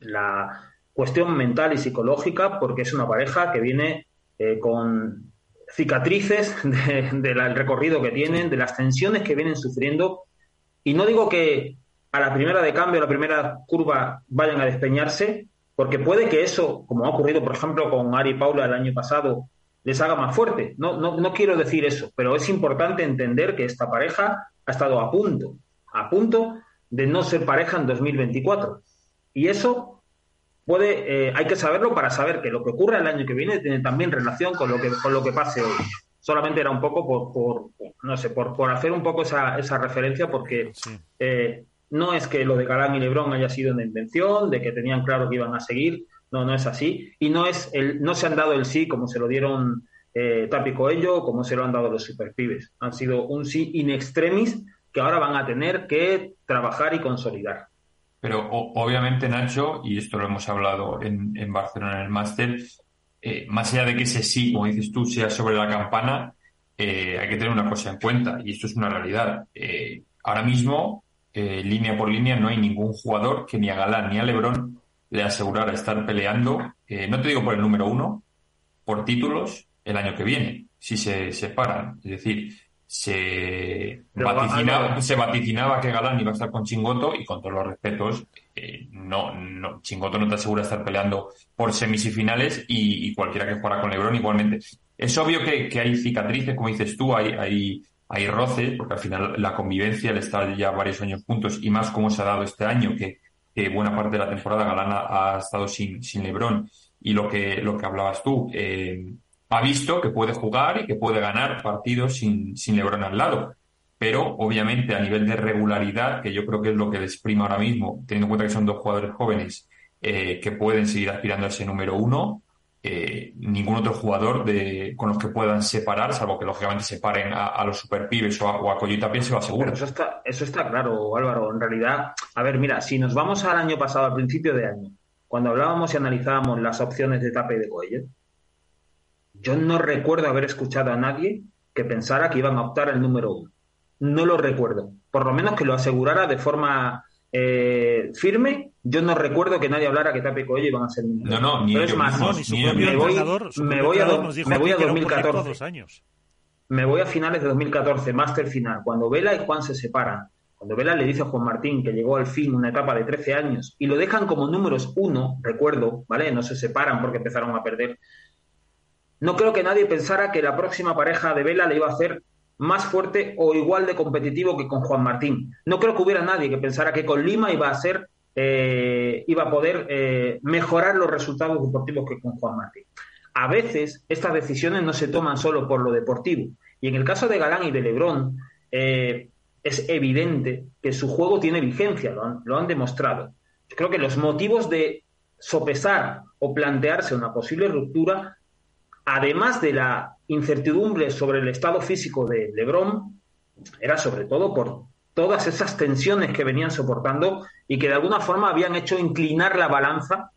la cuestión mental y psicológica, porque es una pareja que viene eh, con cicatrices del recorrido que tienen, de las tensiones que vienen sufriendo. Y no digo que a la primera de cambio, a la primera curva, vayan a despeñarse, porque puede que eso, como ha ocurrido, por ejemplo, con Ari y Paula el año pasado, les haga más fuerte. No, no, quiero decir eso, pero es importante entender que esta pareja ha estado a punto, a punto de no ser pareja en 2024. Y eso puede, eh, hay que saberlo para saber que lo que ocurre el año que viene tiene también relación con lo que, con lo que pase hoy. Solamente era un poco por, por no sé, por, por hacer un poco esa, esa referencia, porque eh, no es que lo de Galán y Lebrón haya sido una invención, de que tenían claro que iban a seguir, no, no es así. Y no, es el, no se han dado el sí como se lo dieron eh, Coello, como se lo han dado los superpibes. Han sido un sí in extremis que ahora van a tener que trabajar y consolidar. Pero obviamente, Nacho, y esto lo hemos hablado en, en Barcelona en el máster, eh, más allá de que ese sí, como dices tú, sea sobre la campana, eh, hay que tener una cosa en cuenta, y esto es una realidad. Eh, ahora mismo eh, línea por línea, no hay ningún jugador que ni a Galán ni a Lebron le asegurara estar peleando, eh, no te digo por el número uno, por títulos el año que viene, si se separan. Es decir, se vaticinaba, se vaticinaba, que Galán iba a estar con Chingoto y con todos los respetos, eh, no, no, Chingoto no te asegura estar peleando por semifinales y, y cualquiera que fuera con Lebron igualmente. Es obvio que, que, hay cicatrices, como dices tú, hay, hay hay roce, porque al final la convivencia, el estar ya varios años juntos y más como se ha dado este año, que, buena parte de la temporada Galán ha, estado sin, sin Lebron y lo que, lo que hablabas tú, eh, ha visto que puede jugar y que puede ganar partidos sin, sin Lebron al lado. Pero obviamente a nivel de regularidad, que yo creo que es lo que les prima ahora mismo, teniendo en cuenta que son dos jugadores jóvenes eh, que pueden seguir aspirando a ese número uno, eh, ningún otro jugador de, con los que puedan separar, salvo que lógicamente separen a, los superpibes o a, o a Tapia, se lo aseguro. Eso está, eso está claro, Álvaro. En realidad, a ver, mira, si nos vamos al año pasado, al principio de año, cuando hablábamos y analizábamos las opciones de Tapia y de Coello, yo no recuerdo haber escuchado a nadie que pensara que iban a optar el número uno. No lo recuerdo. Por lo menos que lo asegurara de forma eh, firme, yo no recuerdo que nadie hablara que Tapia y Coello iban a ser No, no, ni Pero es más, mismos, ni su ni propio me voy, me voy a, me voy a 2014. dos años. Me voy a finales de 2014, máster final, cuando Vela y Juan se separan. Cuando Vela le dice a Juan Martín que llegó al fin una etapa de 13 años y lo dejan como números uno, recuerdo, ¿vale? No se separan porque empezaron a perder. No creo que nadie pensara que la próxima pareja de Vela le iba a hacer más fuerte o igual de competitivo que con Juan Martín. No creo que hubiera nadie que pensara que con Lima iba a ser, eh, iba a poder eh, mejorar los resultados deportivos que con Juan Martín. A veces estas decisiones no se toman solo por lo deportivo. Y en el caso de Galán y de Lebrón, eh, es evidente que su juego tiene vigencia, lo han, lo han demostrado. Yo creo que los motivos de sopesar o plantearse una posible ruptura, además de la incertidumbre sobre el estado físico de Lebrón, era sobre todo por todas esas tensiones que venían soportando y que de alguna forma habían hecho inclinar la balanza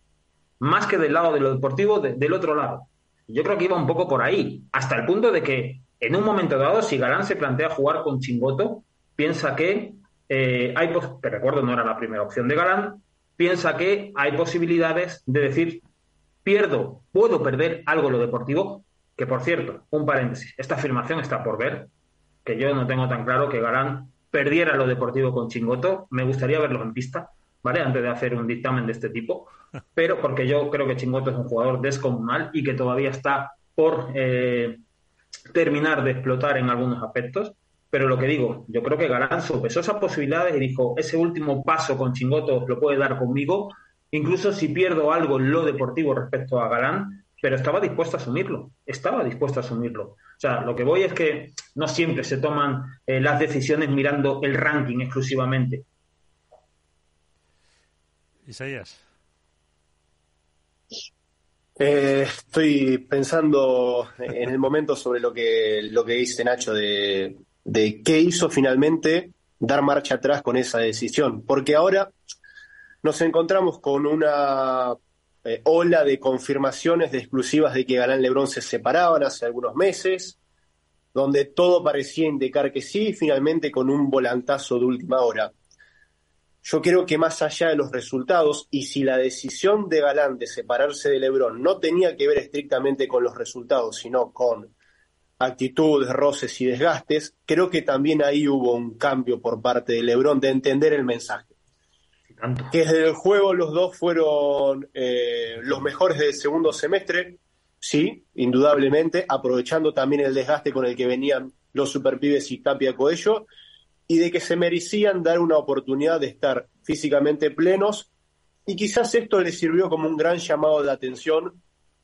más que del lado de lo deportivo, de- del otro lado. Yo creo que iba un poco por ahí, hasta el punto de que en un momento dado, si Galán se plantea jugar con Chingoto, piensa que eh, hay, que recuerdo no era la primera opción de Galán, piensa que hay posibilidades de decir, pierdo, puedo perder algo en lo deportivo, que por cierto, un paréntesis, esta afirmación está por ver, que yo no tengo tan claro que Galán perdiera lo deportivo con Chingoto, me gustaría verlo en pista, ¿vale? Antes de hacer un dictamen de este tipo, pero porque yo creo que Chingoto es un jugador descomunal y que todavía está por eh, terminar de explotar en algunos aspectos. Pero lo que digo, yo creo que Galán sopesó esas posibilidades y dijo, ese último paso con Chingoto lo puede dar conmigo, incluso si pierdo algo en lo deportivo respecto a Galán, pero estaba dispuesto a asumirlo, estaba dispuesto a asumirlo. O sea, lo que voy es que no siempre se toman eh, las decisiones mirando el ranking exclusivamente. Isaías. Eh, estoy pensando en el momento sobre lo que, lo que dice Nacho de, de qué hizo finalmente dar marcha atrás con esa decisión. Porque ahora nos encontramos con una eh, ola de confirmaciones de exclusivas de que Galán Lebrón se separaban hace algunos meses, donde todo parecía indicar que sí, finalmente con un volantazo de última hora. Yo creo que más allá de los resultados, y si la decisión de Galán de separarse de Lebron no tenía que ver estrictamente con los resultados, sino con actitudes, roces y desgastes, creo que también ahí hubo un cambio por parte de Lebron de entender el mensaje. Que desde el juego los dos fueron eh, los mejores del segundo semestre, sí, indudablemente, aprovechando también el desgaste con el que venían los superpibes y Tapia Coello, y de que se merecían dar una oportunidad de estar físicamente plenos, y quizás esto le sirvió como un gran llamado de atención,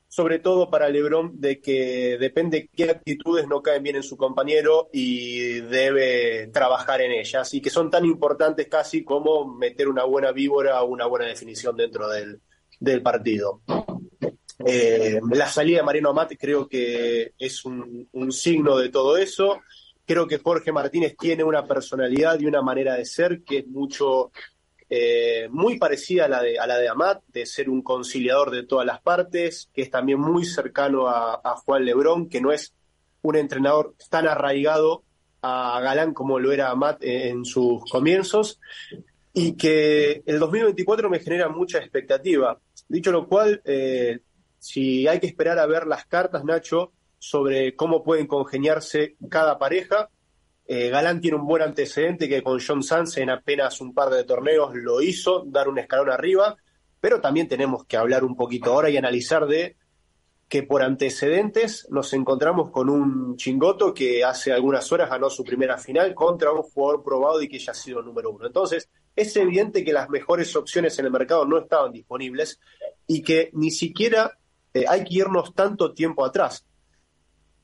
sobre todo para Lebron, de que depende qué actitudes no caen bien en su compañero y debe trabajar en ellas, y que son tan importantes casi como meter una buena víbora o una buena definición dentro del, del partido. Eh, la salida de Mariano Amat creo que es un, un signo de todo eso. Creo que Jorge Martínez tiene una personalidad y una manera de ser que es mucho, eh, muy parecida a la, de, a la de Amat, de ser un conciliador de todas las partes, que es también muy cercano a, Juan Lebrón, que no es un entrenador tan arraigado a Galán como lo era Amat en sus comienzos, y que el 2024 me genera mucha expectativa. Dicho lo cual, eh, si hay que esperar a ver las cartas, Nacho, sobre cómo pueden congeniarse cada pareja. Eh, Galán tiene un buen antecedente que con John Sanz en apenas un par de torneos lo hizo, dar un escalón arriba, pero también tenemos que hablar un poquito ahora y analizar de que por antecedentes nos encontramos con un chingoto que hace algunas horas ganó su primera final contra un jugador probado y que ya ha sido número uno. Entonces, es evidente que las mejores opciones en el mercado no estaban disponibles y que ni siquiera eh, hay que irnos tanto tiempo atrás.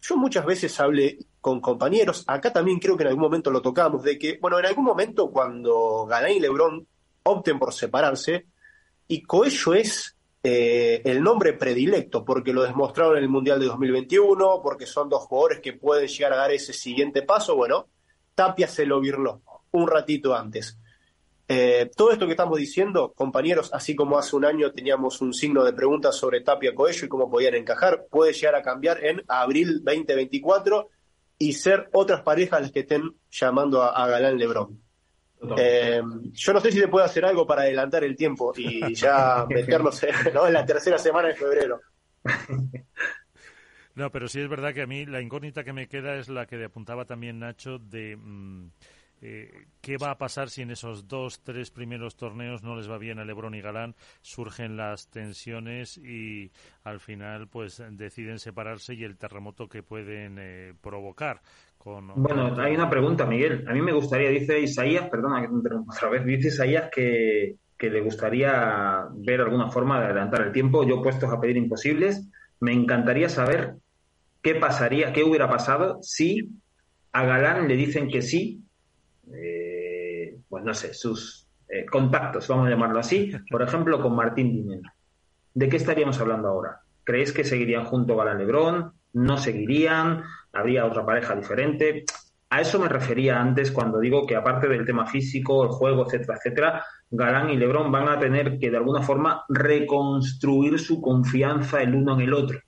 Yo muchas veces hablé con compañeros, acá también creo que en algún momento lo tocamos, de que, bueno, en algún momento cuando Galán y Lebrón opten por separarse, y Coello es eh, el nombre predilecto, porque lo demostraron en el Mundial de 2021, porque son dos jugadores que pueden llegar a dar ese siguiente paso, bueno, Tapia se lo virló un ratito antes. Eh, todo esto que estamos diciendo, compañeros, así como hace un año teníamos un signo de pregunta sobre Tapia Coello y cómo podían encajar, puede llegar a cambiar en abril 2024 y ser otras parejas las que estén llamando a, a Galán Lebrón. Eh, yo no sé si te puedo hacer algo para adelantar el tiempo y ya meternos en la tercera semana de febrero. No, pero sí es verdad que a mí la incógnita que me queda es la que apuntaba también Nacho de mm, eh, qué va a pasar si en esos dos, tres primeros torneos no les va bien a Lebron y Galán, surgen las tensiones y al final pues deciden separarse y el terremoto que pueden eh, provocar. Con, bueno, hay una pregunta, Miguel. A mí me gustaría, dice Isaías, perdona que te interrumpa otra vez, dice Isaías que, que le gustaría ver alguna forma de adelantar el tiempo. Yo puestos a pedir imposibles, me encantaría saber qué pasaría, qué hubiera pasado si a Galán le dicen que sí, eh, pues no sé, sus eh, contactos, vamos a llamarlo así, por ejemplo, con Martín Dinero. ¿De qué estaríamos hablando ahora? ¿Creéis que seguirían junto Galán Lebrón? ¿No seguirían? ¿Habría otra pareja diferente? A eso me refería antes cuando digo que aparte del tema físico, el juego, etcétera, etcétera, Galán y Lebrón van a tener que de alguna forma reconstruir su confianza el uno en el otro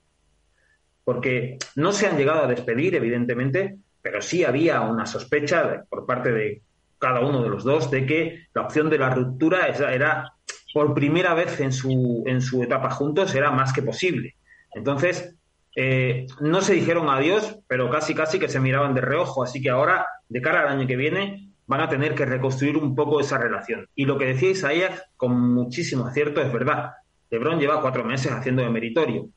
porque no se han llegado a despedir, evidentemente, pero sí había una sospecha por parte de cada uno de los dos de que la opción de la ruptura era, por primera vez en su, en su etapa juntos, era más que posible. Entonces, eh, no se dijeron adiós, pero casi casi que se miraban de reojo, así que ahora, de cara al año que viene, van a tener que reconstruir un poco esa relación. Y lo que decía Isaías, con muchísimo acierto, es verdad. Lebron lleva cuatro meses haciendo de meritorio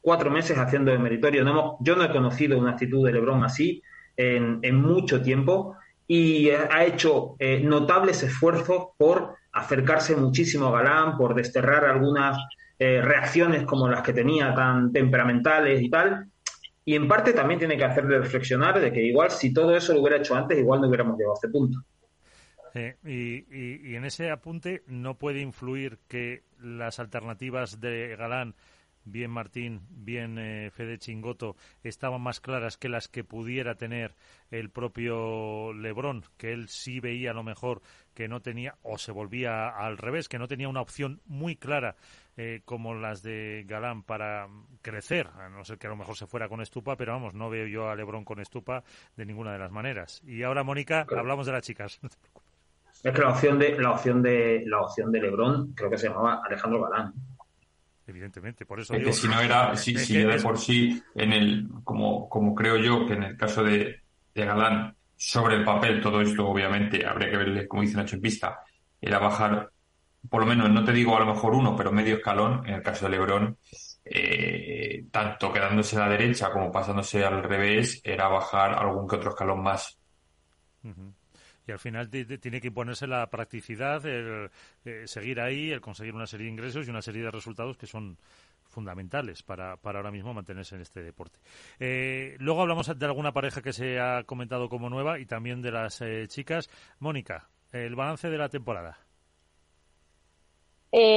cuatro meses haciendo de meritorio. No yo no he conocido una actitud de Lebron así en, mucho tiempo y ha hecho eh, notables esfuerzos por acercarse muchísimo a Galán, por desterrar algunas eh, reacciones como las que tenía tan temperamentales y tal. Y en parte también tiene que hacerle reflexionar de que igual si todo eso lo hubiera hecho antes, igual no hubiéramos llegado a este punto. y, y en ese apunte no puede influir que las alternativas de Galán bien Martín, bien eh, Fede Chingoto, estaban más claras que las que pudiera tener el propio Lebrón, que él sí veía a lo mejor que no tenía, o se volvía al revés, que no tenía una opción muy clara eh, como las de Galán para crecer, a no ser que a lo mejor se fuera con Estupa, pero vamos, no veo yo a Lebrón con Estupa de ninguna de las maneras. Y ahora, Mónica, hablamos de las chicas. Es que la opción de la opción de la opción de Lebrón creo que se llamaba Alejandro Galán evidentemente. Por eso es que si no era, si, si de por sí, en el, como, como creo yo que en el caso de, de Galán, sobre el papel, todo esto obviamente habría que verle, como dice Nacho en pista, era bajar, por lo menos, no te digo a lo mejor uno, pero medio escalón, en el caso de Lebron, eh, tanto quedándose a la derecha como pasándose al revés, era bajar algún que otro escalón más. Y al final tiene que imponerse la practicidad, el eh, seguir ahí, el conseguir una serie de ingresos y una serie de resultados que son fundamentales para, para ahora mismo mantenerse en este deporte. Eh, luego hablamos de alguna pareja que se ha comentado como nueva y también de las eh, chicas. Mónica, el balance de la temporada.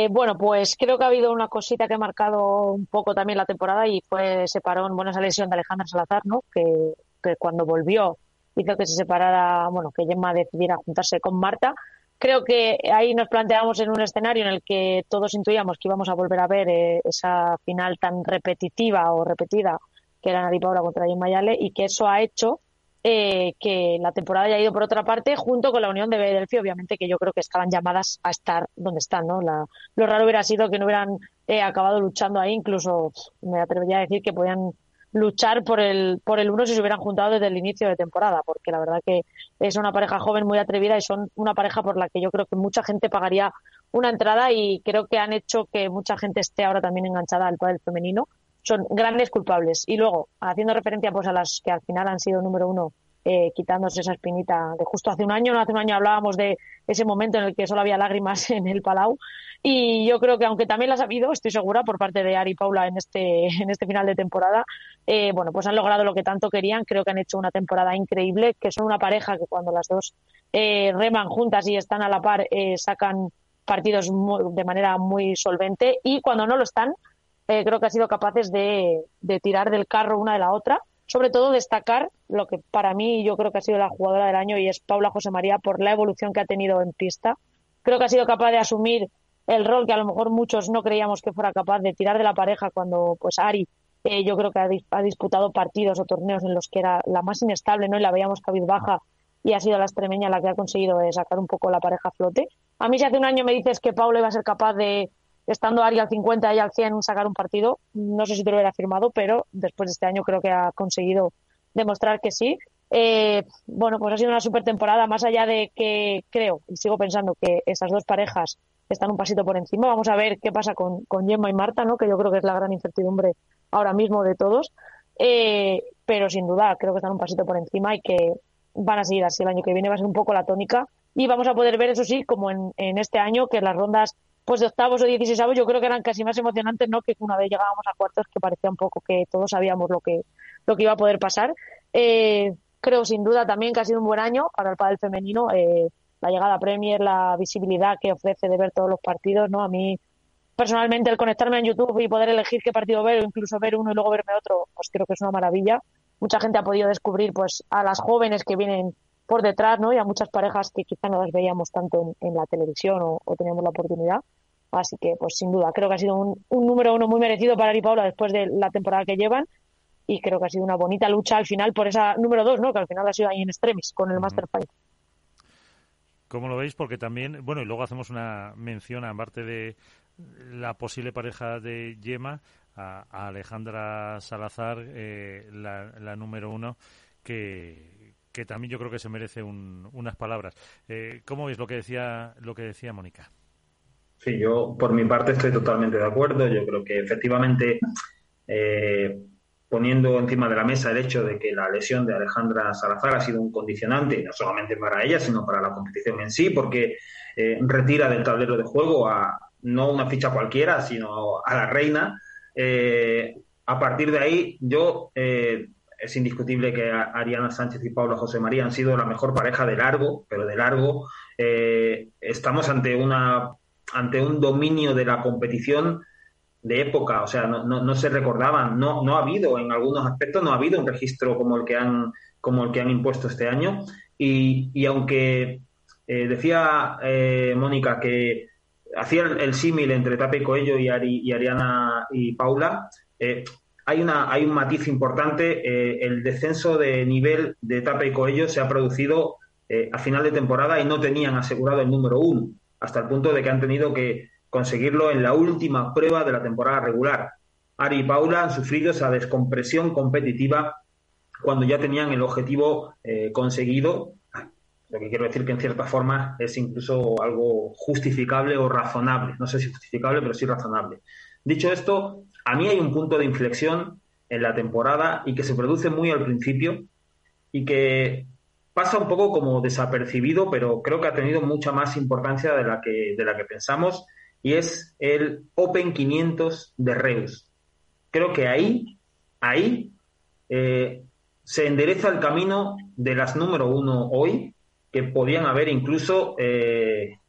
bueno, pues creo que ha habido una cosita que ha marcado un poco también la temporada y fue ese parón, bueno, esa lesión de Alejandra Salazar, ¿no? Que, que cuando volvió hizo que se separara, bueno, que Gemma decidiera juntarse con Marta. Creo que ahí nos planteamos en un escenario en el que todos intuíamos que íbamos a volver a ver eh, esa final tan repetitiva o repetida que era Nari Paula contra Gemma Yale y que eso ha hecho eh, que la temporada haya ido por otra parte junto con la Unión de Delphi, obviamente que yo creo que estaban llamadas a estar donde están, ¿no? La, lo raro hubiera sido que no hubieran eh, acabado luchando ahí, incluso me atrevería a decir que podían luchar por el, por el uno si se hubieran juntado desde el inicio de temporada, porque la verdad que es una pareja joven muy atrevida y son una pareja por la que yo creo que mucha gente pagaría una entrada y creo que han hecho que mucha gente esté ahora también enganchada al pádel femenino. Son grandes culpables. Y luego, haciendo referencia pues a las que al final han sido número uno eh, quitándose esa espinita de justo hace un año. No hace un año hablábamos de ese momento en el que solo había lágrimas en el Palau. Y yo creo que aunque también las ha habido, estoy segura, por parte de Ari y Paula en este, en este final de temporada, eh, bueno, pues han logrado lo que tanto querían. Creo que han hecho una temporada increíble, que son una pareja que cuando las dos eh, reman juntas y están a la par, eh, sacan partidos de manera muy solvente. Y cuando no lo están, eh, creo que han sido capaces de, de tirar del carro una de la otra sobre todo destacar lo que para mí yo creo que ha sido la jugadora del año y es Paula José María por la evolución que ha tenido en pista. Creo que ha sido capaz de asumir el rol que a lo mejor muchos no creíamos que fuera capaz de tirar de la pareja cuando pues Ari eh, yo creo que ha, disputado partidos o torneos en los que era la más inestable no y la veíamos cabizbaja y ha sido la extremeña la que ha conseguido eh, sacar un poco la pareja a flote. A mí si hace un año me dices que Paula iba a ser capaz de, estando Ari al 50 y al 100, sacar un partido, no sé si te lo hubiera firmado, pero después de este año creo que ha conseguido demostrar que sí. Eh, bueno, pues ha sido una super temporada, más allá de que creo y sigo pensando que esas dos parejas están un pasito por encima. Vamos a ver qué pasa con, con Gemma y Marta, ¿no? que yo creo que es la gran incertidumbre ahora mismo de todos. Eh, pero sin duda creo que están un pasito por encima y que van a seguir así. El año que viene va a ser un poco la tónica y vamos a poder ver, eso sí, como en, en este año, que las rondas pues de octavos o dieciséisavos yo creo que eran casi más emocionantes, ¿no? Que una vez llegábamos a cuartos que parecía un poco que todos sabíamos lo que, lo que iba a poder pasar. Eh, creo sin duda también que ha sido un buen año para el pádel femenino. Eh, la llegada a Premier, la visibilidad que ofrece de ver todos los partidos, ¿no? A mí, personalmente, el conectarme en YouTube y poder elegir qué partido ver o incluso ver uno y luego verme otro, pues creo que es una maravilla. Mucha gente ha podido descubrir, pues, a las jóvenes que vienen por detrás, ¿no? Y a muchas parejas que quizá no las veíamos tanto en, la televisión o, teníamos la oportunidad. Así que, pues, sin duda, creo que ha sido un, número uno muy merecido para Ari Paula después de la temporada que llevan y creo que ha sido una bonita lucha al final por esa número dos, ¿no? Que al final ha sido ahí en extremis con el Master Fight. ¿Cómo lo veis? Porque también, bueno, y luego hacemos una mención, aparte de la posible pareja de Yema, a, Alejandra Salazar, eh, la, número uno, que, que también yo creo que se merece unas palabras. Eh, ¿Cómo veis lo que decía lo que decía Mónica? Sí, yo por mi parte estoy totalmente de acuerdo. Yo creo que efectivamente eh, poniendo encima de la mesa el hecho de que la lesión de Alejandra Salazar ha sido un condicionante, no solamente para ella, sino para la competición en sí, porque eh, retira del tablero de juego a no una ficha cualquiera, sino a la reina. A partir de ahí, yo eh, es indiscutible que Ariana Sánchez y Pablo José María han sido la mejor pareja de largo, pero de largo. estamos ante una ante un dominio de la competición de época, o sea, no, se recordaban, no, no ha habido, en algunos aspectos, no ha habido un registro como el que han, como el que han impuesto este año. Y, y aunque eh, decía eh, Mónica que hacía el, símil entre Tape Coello y, Ari, y Ariana y Paula, eh, hay, una, hay un matiz importante. el descenso de nivel de Tape y Coello se ha producido a final de temporada y no tenían asegurado el número uno, hasta el punto de que han tenido que conseguirlo en la última prueba de la temporada regular. Ari y Paula han sufrido esa descompresión competitiva cuando ya tenían el objetivo eh, conseguido. Lo que quiero decir que en cierta forma es incluso algo justificable o razonable. No sé si justificable, pero sí razonable. Dicho esto, a mí hay un punto de inflexión en la temporada y que se produce muy al principio y que pasa un poco como desapercibido, pero creo que ha tenido mucha más importancia de la que, de la que pensamos y es el Open 500 de Reus. Creo que ahí, ahí eh, se endereza el camino de las número uno hoy, que podían haber incluso eh,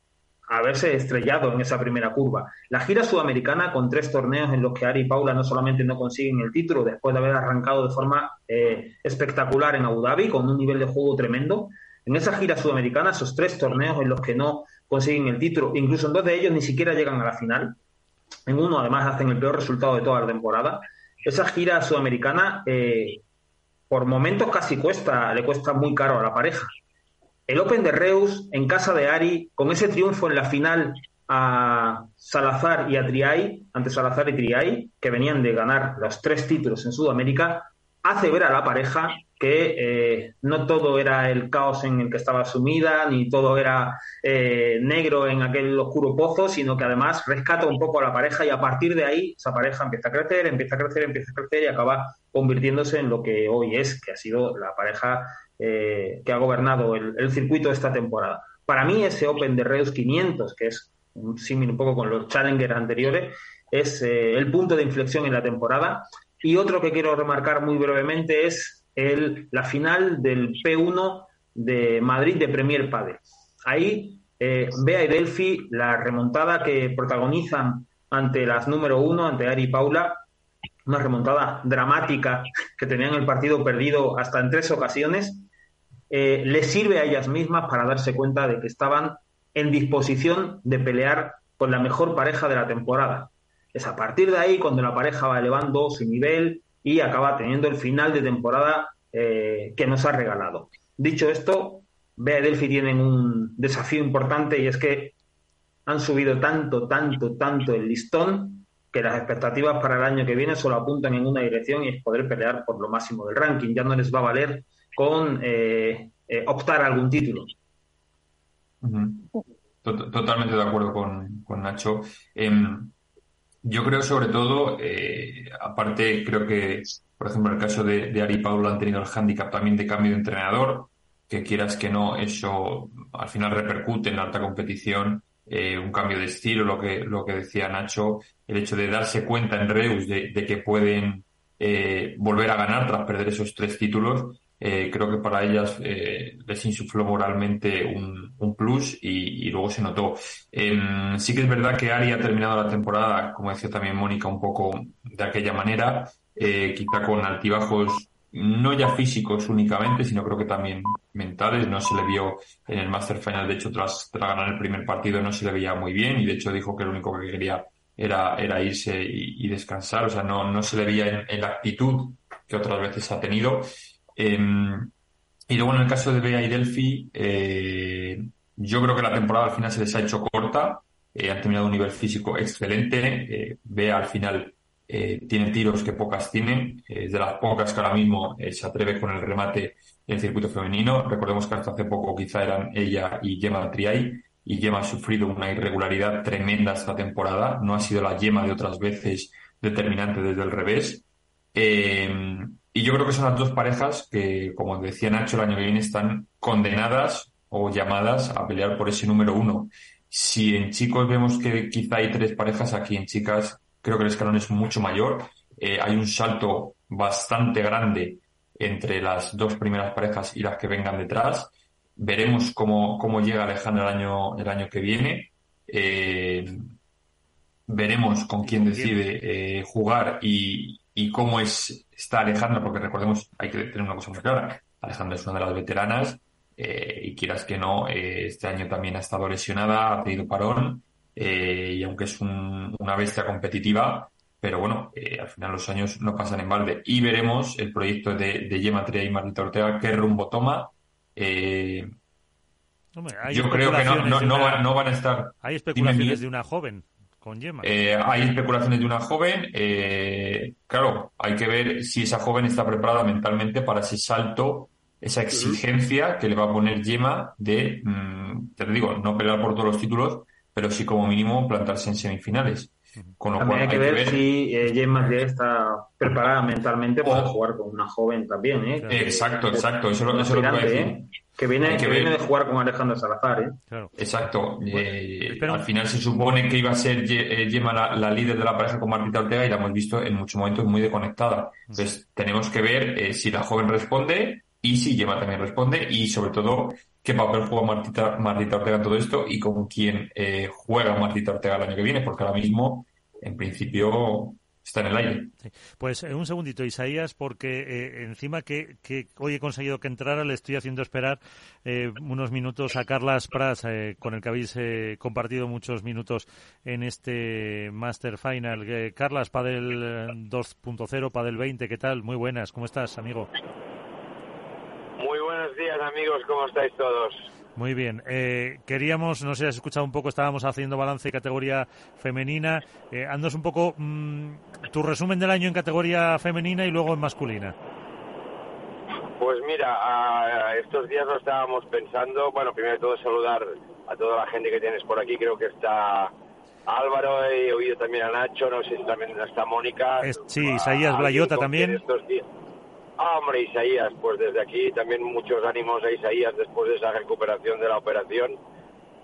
haberse estrellado en esa primera curva. La gira sudamericana con tres torneos en los que Ari y Paula no solamente no consiguen el título después de haber arrancado de forma eh, espectacular en Abu Dhabi con un nivel de juego tremendo, en esa gira sudamericana, esos tres torneos en los que no consiguen el título, incluso en dos de ellos ni siquiera llegan a la final, en uno además hacen el peor resultado de toda la temporada, esa gira sudamericana eh, por momentos casi cuesta, le cuesta muy caro a la pareja. El Open de Reus en casa de Ari, con ese triunfo en la final a Salazar y a Triay, ante Salazar y Triay, que venían de ganar los tres títulos en Sudamérica, hace ver a la pareja que eh, no todo era el caos en el que estaba sumida, ni todo era eh, negro en aquel oscuro pozo, sino que además rescata un poco a la pareja y a partir de ahí esa pareja empieza a crecer, empieza a crecer, empieza a crecer y acaba convirtiéndose en lo que hoy es, que ha sido la pareja eh, que ha gobernado el, circuito de esta temporada. Para mí ese Open de Reus 500, que es un símil un poco con los Challengers anteriores, es el punto de inflexión en la temporada. Y otro que quiero remarcar muy brevemente es el, la final del P1 de Madrid de Premier Padel. Ahí, eh, Bea y Delphi, la remontada que protagonizan ante las número uno, ante Ari y Paula, una remontada dramática que tenían el partido perdido hasta en tres ocasiones, eh, les sirve a ellas mismas para darse cuenta de que estaban en disposición de pelear con la mejor pareja de la temporada. Es a partir de ahí cuando la pareja va elevando su nivel, y acaba teniendo el final de temporada eh, que nos ha regalado. Dicho esto, Bea y Delphi tienen un desafío importante y es que han subido tanto, tanto, tanto el listón que las expectativas para el año que viene solo apuntan en una dirección y es poder pelear por lo máximo del ranking. Ya no les va a valer con eh, eh, optar a algún título. Totalmente de acuerdo con, Nacho. Em, yo creo sobre todo, eh, aparte creo que, por ejemplo, el caso de, de Ari Paulo han tenido el hándicap también de cambio de entrenador, que quieras que no, eso al final repercute en alta competición un cambio de estilo, lo que, lo que decía Nacho, el hecho de darse cuenta en Reus de, que pueden volver a ganar tras perder esos tres títulos, eh, creo que para ellas les insufló moralmente un, un plus y, luego se notó. Em, sí que es verdad que Ari ha terminado la temporada, como decía también Mónica, un poco de aquella manera, quizá con altibajos no ya físicos únicamente, sino creo que también mentales. No se le vio en el Master Final, de hecho, tras, ganar el primer partido no se le veía muy bien y de hecho dijo que lo único que quería era, era irse y, descansar. O sea, no, no se le veía en, la actitud que otras veces ha tenido. Em, y luego en el caso de Bea y Delphi, eh, yo creo que la temporada al final se les ha hecho corta. Eh, han terminado un nivel físico excelente. Eh, Bea al final tiene tiros que pocas tienen, es de las pocas que ahora mismo se atreve con el remate en el circuito femenino. Recordemos que hasta hace poco quizá eran ella y Gemma Triay, y Gemma ha sufrido una irregularidad tremenda esta temporada. No ha sido la Gemma de otras veces determinante desde el revés. Eh, y yo creo que son las dos parejas que, como decía Nacho, el año que viene están condenadas o llamadas a pelear por ese número uno. Si en chicos vemos que quizá hay tres parejas, aquí en chicas creo que el escalón es mucho mayor. Eh, hay un salto bastante grande entre las dos primeras parejas y las que vengan detrás. Veremos cómo, cómo llega Alejandra el año, el año que viene. Eh, veremos con quién decide eh, jugar y, y, cómo es, está Alejandra, porque recordemos, hay que tener una cosa muy clara. Alejandra es una de las veteranas y quieras que no, este año también ha estado lesionada, ha pedido parón eh, y aunque es una bestia competitiva, pero bueno, eh, al final los años no pasan en balde. Y veremos el proyecto de, de Gemma Tria y Marita Ortega, qué rumbo toma. Eh, yo creo que no, no, van a estar. Hay especulaciones de una joven con Gemma. hay especulaciones de una joven. claro, hay que ver si esa joven está preparada mentalmente para ese salto, esa exigencia que le va a poner Gemma de, mm, te digo, no pelear por todos los títulos, pero sí como mínimo plantarse en semifinales. Con lo también hay que, ver, si eh, James ya está preparada mentalmente para jugar con una joven también. ¿eh? Exacto, exacto. Eso, es lo que voy a decir. ¿Eh? Que viene, que viene de jugar con Alejandro Salazar. ¿eh? Exacto. Eh, al final se supone que iba a ser Gemma la, líder de la pareja con Martita Ortega y la hemos visto en muchos momentos muy desconectada. Entonces tenemos que ver si la joven responde y si Gemma también responde y sobre todo qué papel juega Martita, Martita Ortega en todo esto y con quién eh, juega Martita Ortega el año que viene, porque ahora mismo, en principio, está en el aire. Pues eh, un segundito, Isaías, porque eh, encima que, que, hoy he conseguido que entrara, le estoy haciendo esperar unos minutos a Carlas Pras, con el que habéis compartido muchos minutos en este Master Final. Carlas, Padel 2.0, Padel 20, ¿qué tal? Muy buenas, ¿cómo estás, amigo? buenos días amigos, ¿cómo estáis todos? Muy bien. Eh, queríamos, no sé si has escuchado un poco, estábamos haciendo balance de categoría femenina. Eh, andas un poco mm, tu resumen del año en categoría femenina y luego en masculina. Pues mira, estos días lo estábamos pensando. Bueno, primero de todo saludar a toda la gente que tienes por aquí. Creo que está Álvaro, he oído también a Nacho, no sé si también está Mónica. sí, Isaías Blayota también. Estos días. Ah, hombre, Isaías, pues desde aquí también muchos ánimos a Isaías después de esa recuperación de la operación.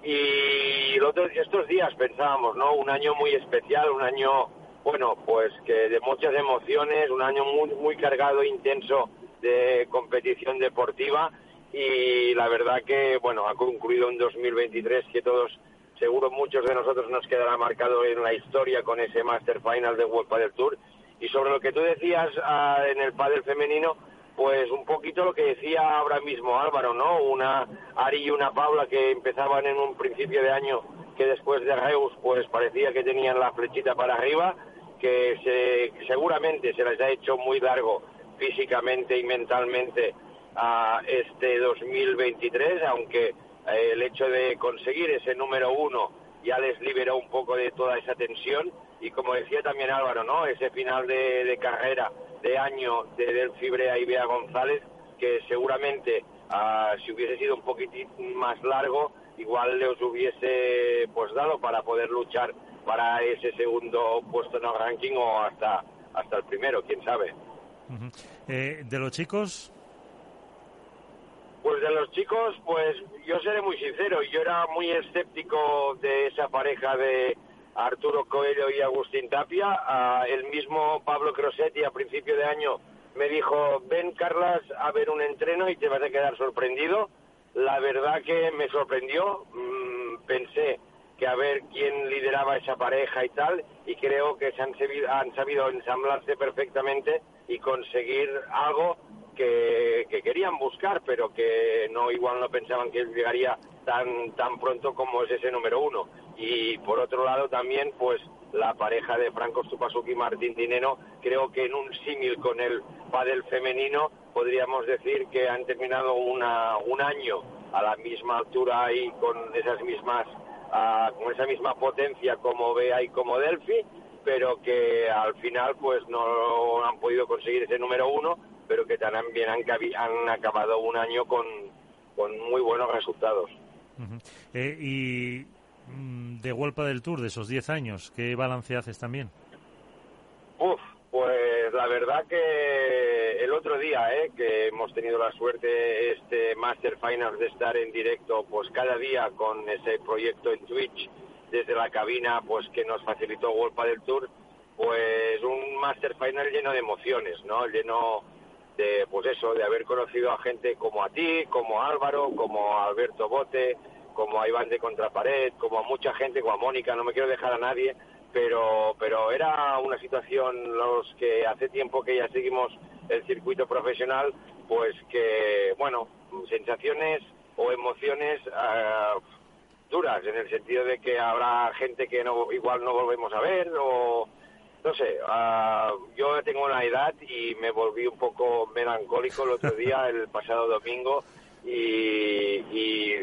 Y estos días pensábamos, ¿no? Un año muy especial, un año, bueno, pues que de muchas emociones, un año muy, muy cargado, intenso de competición deportiva. Y la verdad que, bueno, ha concluido un 2023 que todos, seguro muchos de nosotros nos quedará marcado en la historia con ese Master Final de World Padel Tour y sobre lo que tú decías ah, en el pádel femenino, pues un poquito lo que decía ahora mismo Álvaro, ¿no? Una Ari y una Paula que empezaban en un principio de año que después de Reus pues parecía que tenían la flechita para arriba, que se, seguramente se les ha hecho muy largo físicamente y mentalmente a este 2023, aunque eh, el hecho de conseguir ese número uno ya les liberó un poco de toda esa tensión y como decía también Álvaro, ¿no? Ese final de, carrera de año de Del Fibre a Ibea González, que seguramente ah, si hubiese sido un poquitín más largo, igual les hubiese pues dado para poder luchar para ese segundo puesto en el ranking o hasta hasta el primero, quién sabe. Eh, de los chicos, pues de los chicos, pues yo seré muy sincero, yo era muy escéptico de esa pareja de Arturo Coelho y Agustín Tapia. el mismo Pablo Crosetti a principio de año me dijo, ven Carlas a ver un entreno y te vas a quedar sorprendido. La verdad que me sorprendió, mm, pensé que a ver quién lideraba esa pareja y tal, y creo que se han, han sabido ensamblarse perfectamente y conseguir algo que, querían buscar, pero que no igual no pensaban que llegaría tan tan pronto como es ese número uno. Y por otro lado también, pues la pareja de Franco Stupasuki y Martín Dineno, creo que en un símil con el pádel femenino podríamos decir que han terminado una, un año a la misma altura y con esas mismas ah, con esa misma potencia como Bea y como Delphi, pero que al final pues no han podido conseguir ese número uno pero que también han, han acabado un año con, con muy buenos resultados. Eh, y de Huelpa del Tour, de esos 10 años, ¿qué balance haces también? Uf, pues la verdad que el otro día, eh, que hemos tenido la suerte este Master Finals de estar en directo, pues cada día con ese proyecto en Twitch desde la cabina, pues que nos facilitó Huelpa del Tour, pues un Master Final lleno de emociones, ¿no? Lleno de pues eso, de haber conocido a gente como a ti, como a Álvaro, como a Alberto Bote, como a Iván de Contrapared, como a mucha gente, como a Mónica, no me quiero dejar a nadie, pero pero era una situación los que hace tiempo que ya seguimos el circuito profesional, pues que bueno, sensaciones o emociones uh, duras en el sentido de que habrá gente que no igual no volvemos a ver o no sé, uh, yo tengo una edad y me volví un poco melancólico el otro día, el pasado domingo, y, y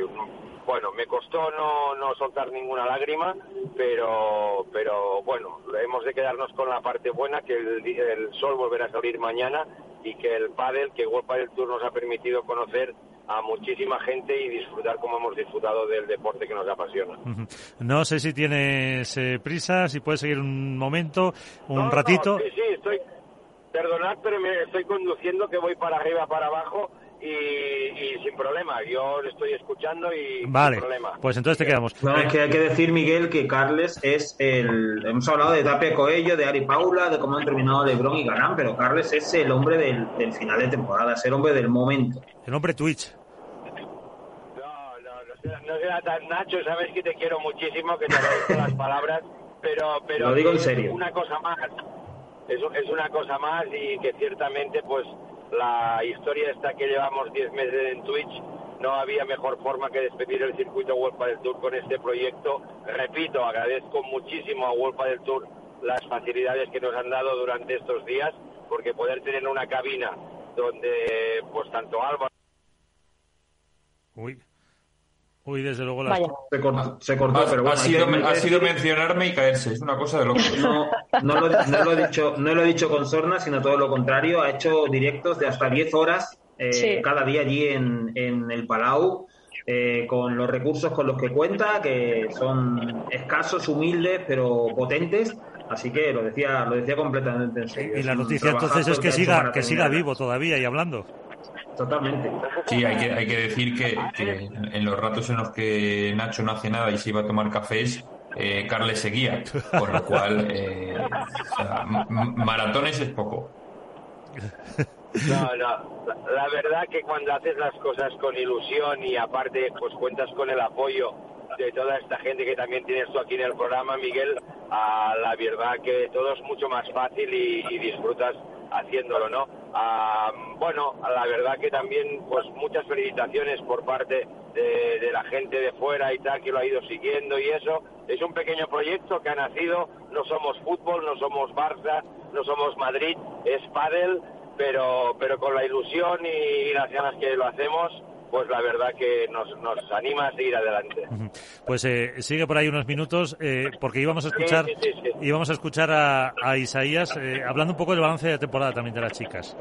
bueno, me costó no, no soltar ninguna lágrima, pero, pero bueno, hemos de quedarnos con la parte buena, que el, el sol volverá a salir mañana y que el pádel, que World Padel Tour nos ha permitido conocer a muchísima gente y disfrutar como hemos disfrutado del deporte que nos apasiona. No sé si tienes eh, prisa, si puedes seguir un momento, un ratito. sí, sí, estoy. Perdonad, pero me estoy conduciendo que voy para arriba, para abajo y, sin problema. Yo le estoy escuchando y vale, sin problema. Pues entonces te quedamos. No, es que hay que decir, Miguel, que Carles es el. Hemos hablado de Tapia Coello, de Ari Paula, de cómo han terminado Lebron y Galán, pero Carles es el hombre del, del final de temporada, es el hombre del momento. El hombre Twitch. No, no, no sea, tan Nacho, sabes que te quiero muchísimo, que te agradezco las palabras, pero, pero Lo digo en serio. una cosa más. Es, es una cosa más y que ciertamente, pues, la historia está que llevamos 10 meses en Twitch, no había mejor forma que despedir el circuito World del Tour con este proyecto. Repito, agradezco muchísimo a World del Tour las facilidades que nos han dado durante estos días, porque poder tener una cabina donde pues tanto Álvaro Uy, Uy, desde luego se, cortó, se cortó, pero bueno. Ha sido, ha sido mencionarme y caerse, es una cosa de loco. No, no, lo, no, lo, he dicho, no lo he dicho con sorna, sino todo lo contrario. Ha hecho directos de hasta 10 horas eh, cada día allí en, en el Palau. Eh, con los recursos con los que cuenta, que son escasos, humildes, pero potentes. Así que lo decía, lo decía completamente en serio. Y la noticia entonces es que siga, que siga vivo todavía y hablando. Totalmente. Sí, hay que, hay que decir que, en los ratos en los que Nacho no hace nada y se iba a tomar cafés, eh, Carles seguía, con lo cual eh, maratones es poco. No, no. La, verdad que cuando haces las cosas con ilusión y aparte pues cuentas con el apoyo de toda esta gente que también tienes tú aquí en el programa, Miguel, a la verdad que todo es mucho más fácil y disfrutas haciéndolo, ¿no? Ah, bueno, la verdad que también, pues muchas felicitaciones por parte de, la gente de fuera y tal, que lo ha ido siguiendo y eso. Es un pequeño proyecto que ha nacido, no somos fútbol, no somos Barça, no somos Madrid, es Padel pero, pero con la ilusión y, las ganas que lo hacemos, pues la verdad que nos, nos anima a seguir adelante. Pues eh, sigue por ahí unos minutos, eh, porque íbamos a escuchar, íbamos a, escuchar a, Isaías eh, hablando un poco del balance de temporada también de las chicas,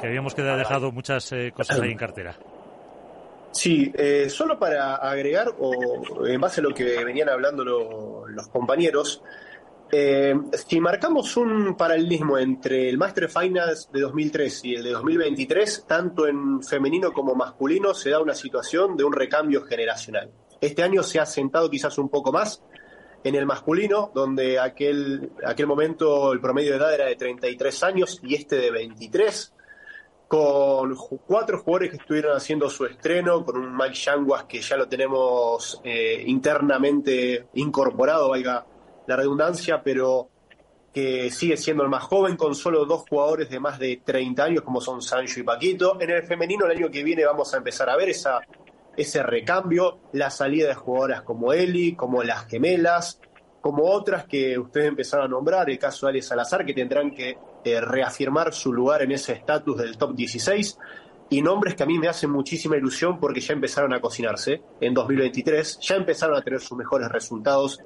que habíamos quedado dejado muchas cosas ahí en cartera. Sí, solo para agregar, o en base a lo que venían hablando los compañeros, eh, si marcamos un paralelismo entre el Master Finals de 2003 y el de 2023, tanto en femenino como masculino, se da una situación de un recambio generacional. Este año se ha sentado quizás un poco más en el masculino, donde aquel, aquel momento el promedio de edad era de 33 años y este de 23, con cuatro jugadores que estuvieron haciendo su estreno, con un Mike Yanguas que ya lo tenemos eh, internamente incorporado, valga la redundancia, pero que sigue siendo el más joven, con solo dos jugadores de más de 30 años, como son Sancho y Paquito. En el femenino, el año que viene, vamos a empezar a ver esa, ese recambio, la salida de jugadoras como Eli, como las gemelas, como otras que ustedes empezaron a nombrar, el caso de Ale Salazar, que tendrán que eh, reafirmar su lugar en ese estatus del top 16, y nombres que a mí me hacen muchísima ilusión porque ya empezaron a cocinarse en 2023, ya empezaron a tener sus mejores resultados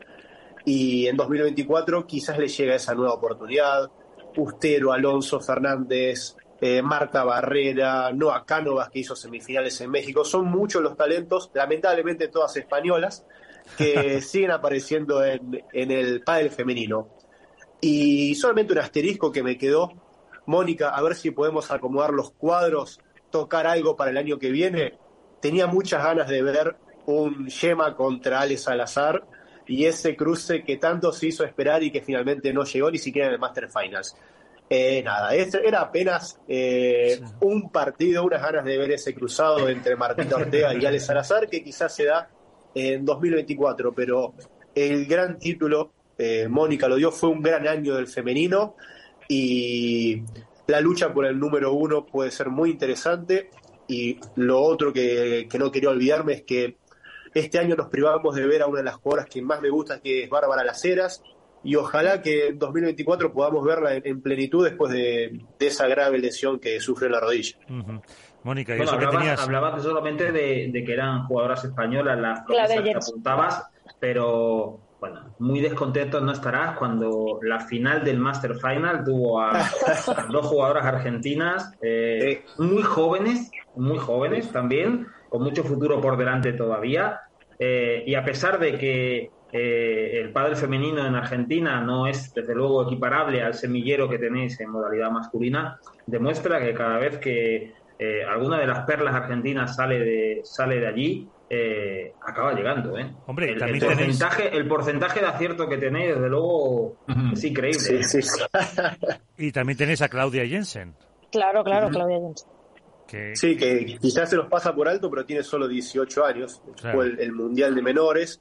y en 2024 quizás le llega esa nueva oportunidad. Ustero, Alonso Fernández, eh, Marta Barrera, Noa Cánovas, que hizo semifinales en México. Son muchos los talentos, lamentablemente todas españolas, que siguen apareciendo en, en el pádel femenino. Y solamente un asterisco que me quedó, Mónica, a ver si podemos acomodar los cuadros, tocar algo para el año que viene. Tenía muchas ganas de ver un Yema contra Ale Salazar y ese cruce que tanto se hizo esperar y que finalmente no llegó ni siquiera en el Master Finals. Eh, nada, era apenas eh, un partido, unas ganas de ver ese cruzado entre Martita Ortega y Ale Salazar, que quizás se da en 2024, pero el gran título, eh, Mónica lo dio, fue un gran año del femenino y la lucha por el número uno puede ser muy interesante. Y lo otro que, que no quería olvidarme es que este año nos privamos de ver a una de las jugadoras que más me gusta, que es Bárbara Las Heras, y ojalá que en 2024 podamos verla en, plenitud después de, esa grave lesión que sufre en la rodilla. Mónica, ¿y eso que tenías? hablabas solamente de, que eran jugadoras españolas las que apuntabas, pero bueno, muy descontento no estarás cuando la final del Master Final tuvo a, dos jugadoras argentinas eh, muy jóvenes, muy jóvenes también, con mucho futuro por delante todavía. Eh, y a pesar de que eh, el padre femenino en Argentina no es, desde luego, equiparable al semillero que tenéis en modalidad masculina, demuestra que cada vez que eh, alguna de las perlas argentinas sale de, sale de allí, acaba llegando. Hombre, el, porcentaje, el porcentaje de acierto que tenéis, desde luego, es increíble. y también tenéis a Claudia Jensen. Claro, claro, Claudia Jensen. Sí, que quizás se los pasa por alto, pero tiene solo 18 años. Fue el, Mundial de Menores.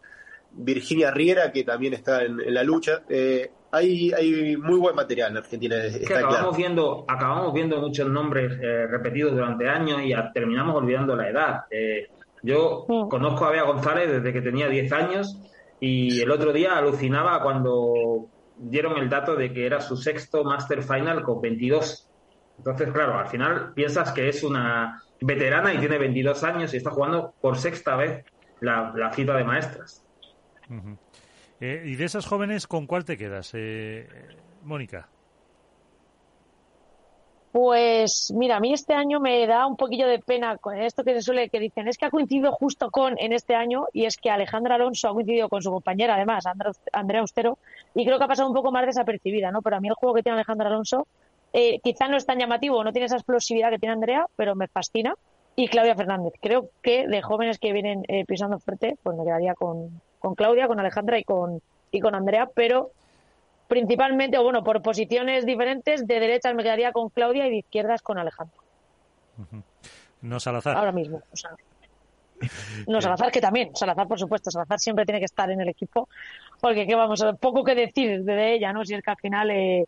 Virginia Riera, que también está en, la lucha. Eh, hay, hay muy buen material en Argentina. acabamos, viendo, acabamos viendo muchos nombres eh, repetidos durante años y terminamos olvidando la edad. Eh, yo conozco a Bea González desde que tenía 10 años y el otro día alucinaba cuando dieron el dato de que era su sexto Master Final con 22 entonces, claro, al final piensas que es una veterana y tiene 22 años y está jugando por sexta vez la, la cita de maestras. Eh, ¿Y de esas jóvenes con cuál te quedas, eh, Mónica? Pues mira, a mí este año me da un poquillo de pena con esto que se suele que dicen, es que ha coincidido justo con en este año y es que Alejandra Alonso ha coincidido con su compañera además, Andrea Austero, y creo que ha pasado un poco más desapercibida, ¿no? Pero a mí el juego que tiene Alejandra Alonso eh, quizá no es tan llamativo, no tiene esa explosividad que tiene Andrea, pero me fascina. Y Claudia Fernández. Creo que de jóvenes que vienen eh, pisando fuerte, pues me quedaría con, con Claudia, con Alejandra y con, y con Andrea, pero principalmente, o bueno, por posiciones diferentes, de derechas me quedaría con Claudia y de izquierdas con Alejandra. No Salazar. Ahora mismo. no, Salazar que también, Salazar por supuesto, Salazar siempre tiene que estar en el equipo, porque qué vamos, poco que decir de ella, ¿no? Si es que al final eh,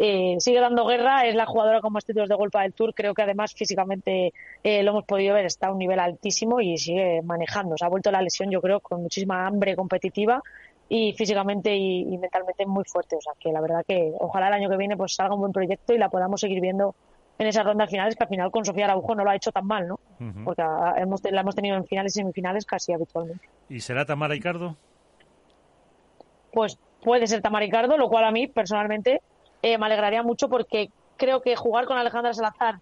eh, sigue dando guerra, es la jugadora con más títulos de golpe del Tour, creo que además físicamente eh, lo hemos podido ver, está a un nivel altísimo y sigue manejando, se ha vuelto la lesión yo creo con muchísima hambre competitiva y físicamente y, mentalmente muy fuerte, o sea que la verdad que ojalá el año que viene pues salga un buen proyecto y la podamos seguir viendo en esas rondas finales, que al final con Sofía Araujo no lo ha hecho tan mal, ¿no? Porque hemos, la hemos tenido en finales y semifinales casi habitualmente. ¿Y será Tamara Ricardo? Pues puede ser Tamara Ricardo, lo cual a mí personalmente eh, me alegraría mucho porque creo que jugar con Alejandra Salazar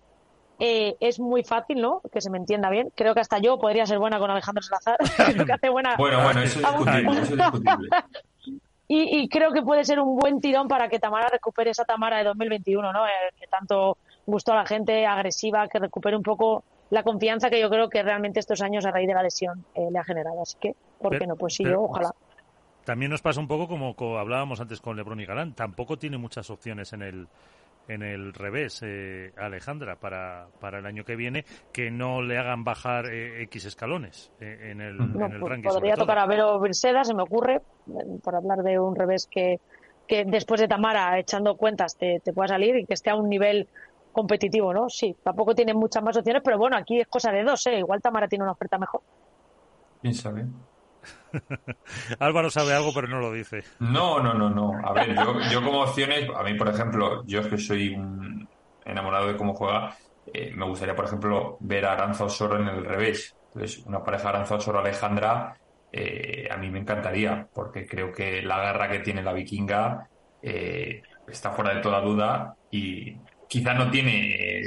eh, es muy fácil, ¿no? Que se me entienda bien. Creo que hasta yo podría ser buena con Alejandra Salazar. creo que hace buena. Bueno, bueno, eso es discutible. Eso es discutible. y, y, creo que puede ser un buen tirón para que Tamara recupere esa Tamara de 2021, ¿no? Eh, que tanto gustó a la gente, agresiva, que recupere un poco la confianza que yo creo que realmente estos años a raíz de la lesión eh, le ha generado. Así que, ¿por qué Pero- no? Pues sí, pero- yo ojalá. También nos pasa un poco como, co- hablábamos antes con Lebron y Galán. Tampoco tiene muchas opciones en el en el revés, eh, Alejandra, para, para el año que viene, que no le hagan bajar eh, X escalones eh, en el, No, en el pues ranking. podría tocar a Vero se me ocurre, por hablar de un revés que, que después de Tamara, echando cuentas, te, te pueda salir y que esté a un nivel competitivo, ¿no? Sí, tampoco tiene muchas más opciones, pero bueno, aquí es cosa de dos, ¿eh? Igual Tamara tiene una oferta mejor. ¿Quién sabe? Álvaro sabe algo, pero no lo dice. No, no, no, no. A ver, yo, como opciones, a mí, por ejemplo, yo es que soy un enamorado de cómo juega, eh, me gustaría, por ejemplo, ver a Aranza Osoro en el revés. Entonces, una pareja Aranza Osoro-Alejandra, eh, a mí me encantaría, porque creo que la garra que tiene la vikinga eh, está fuera de toda duda y quizá no tiene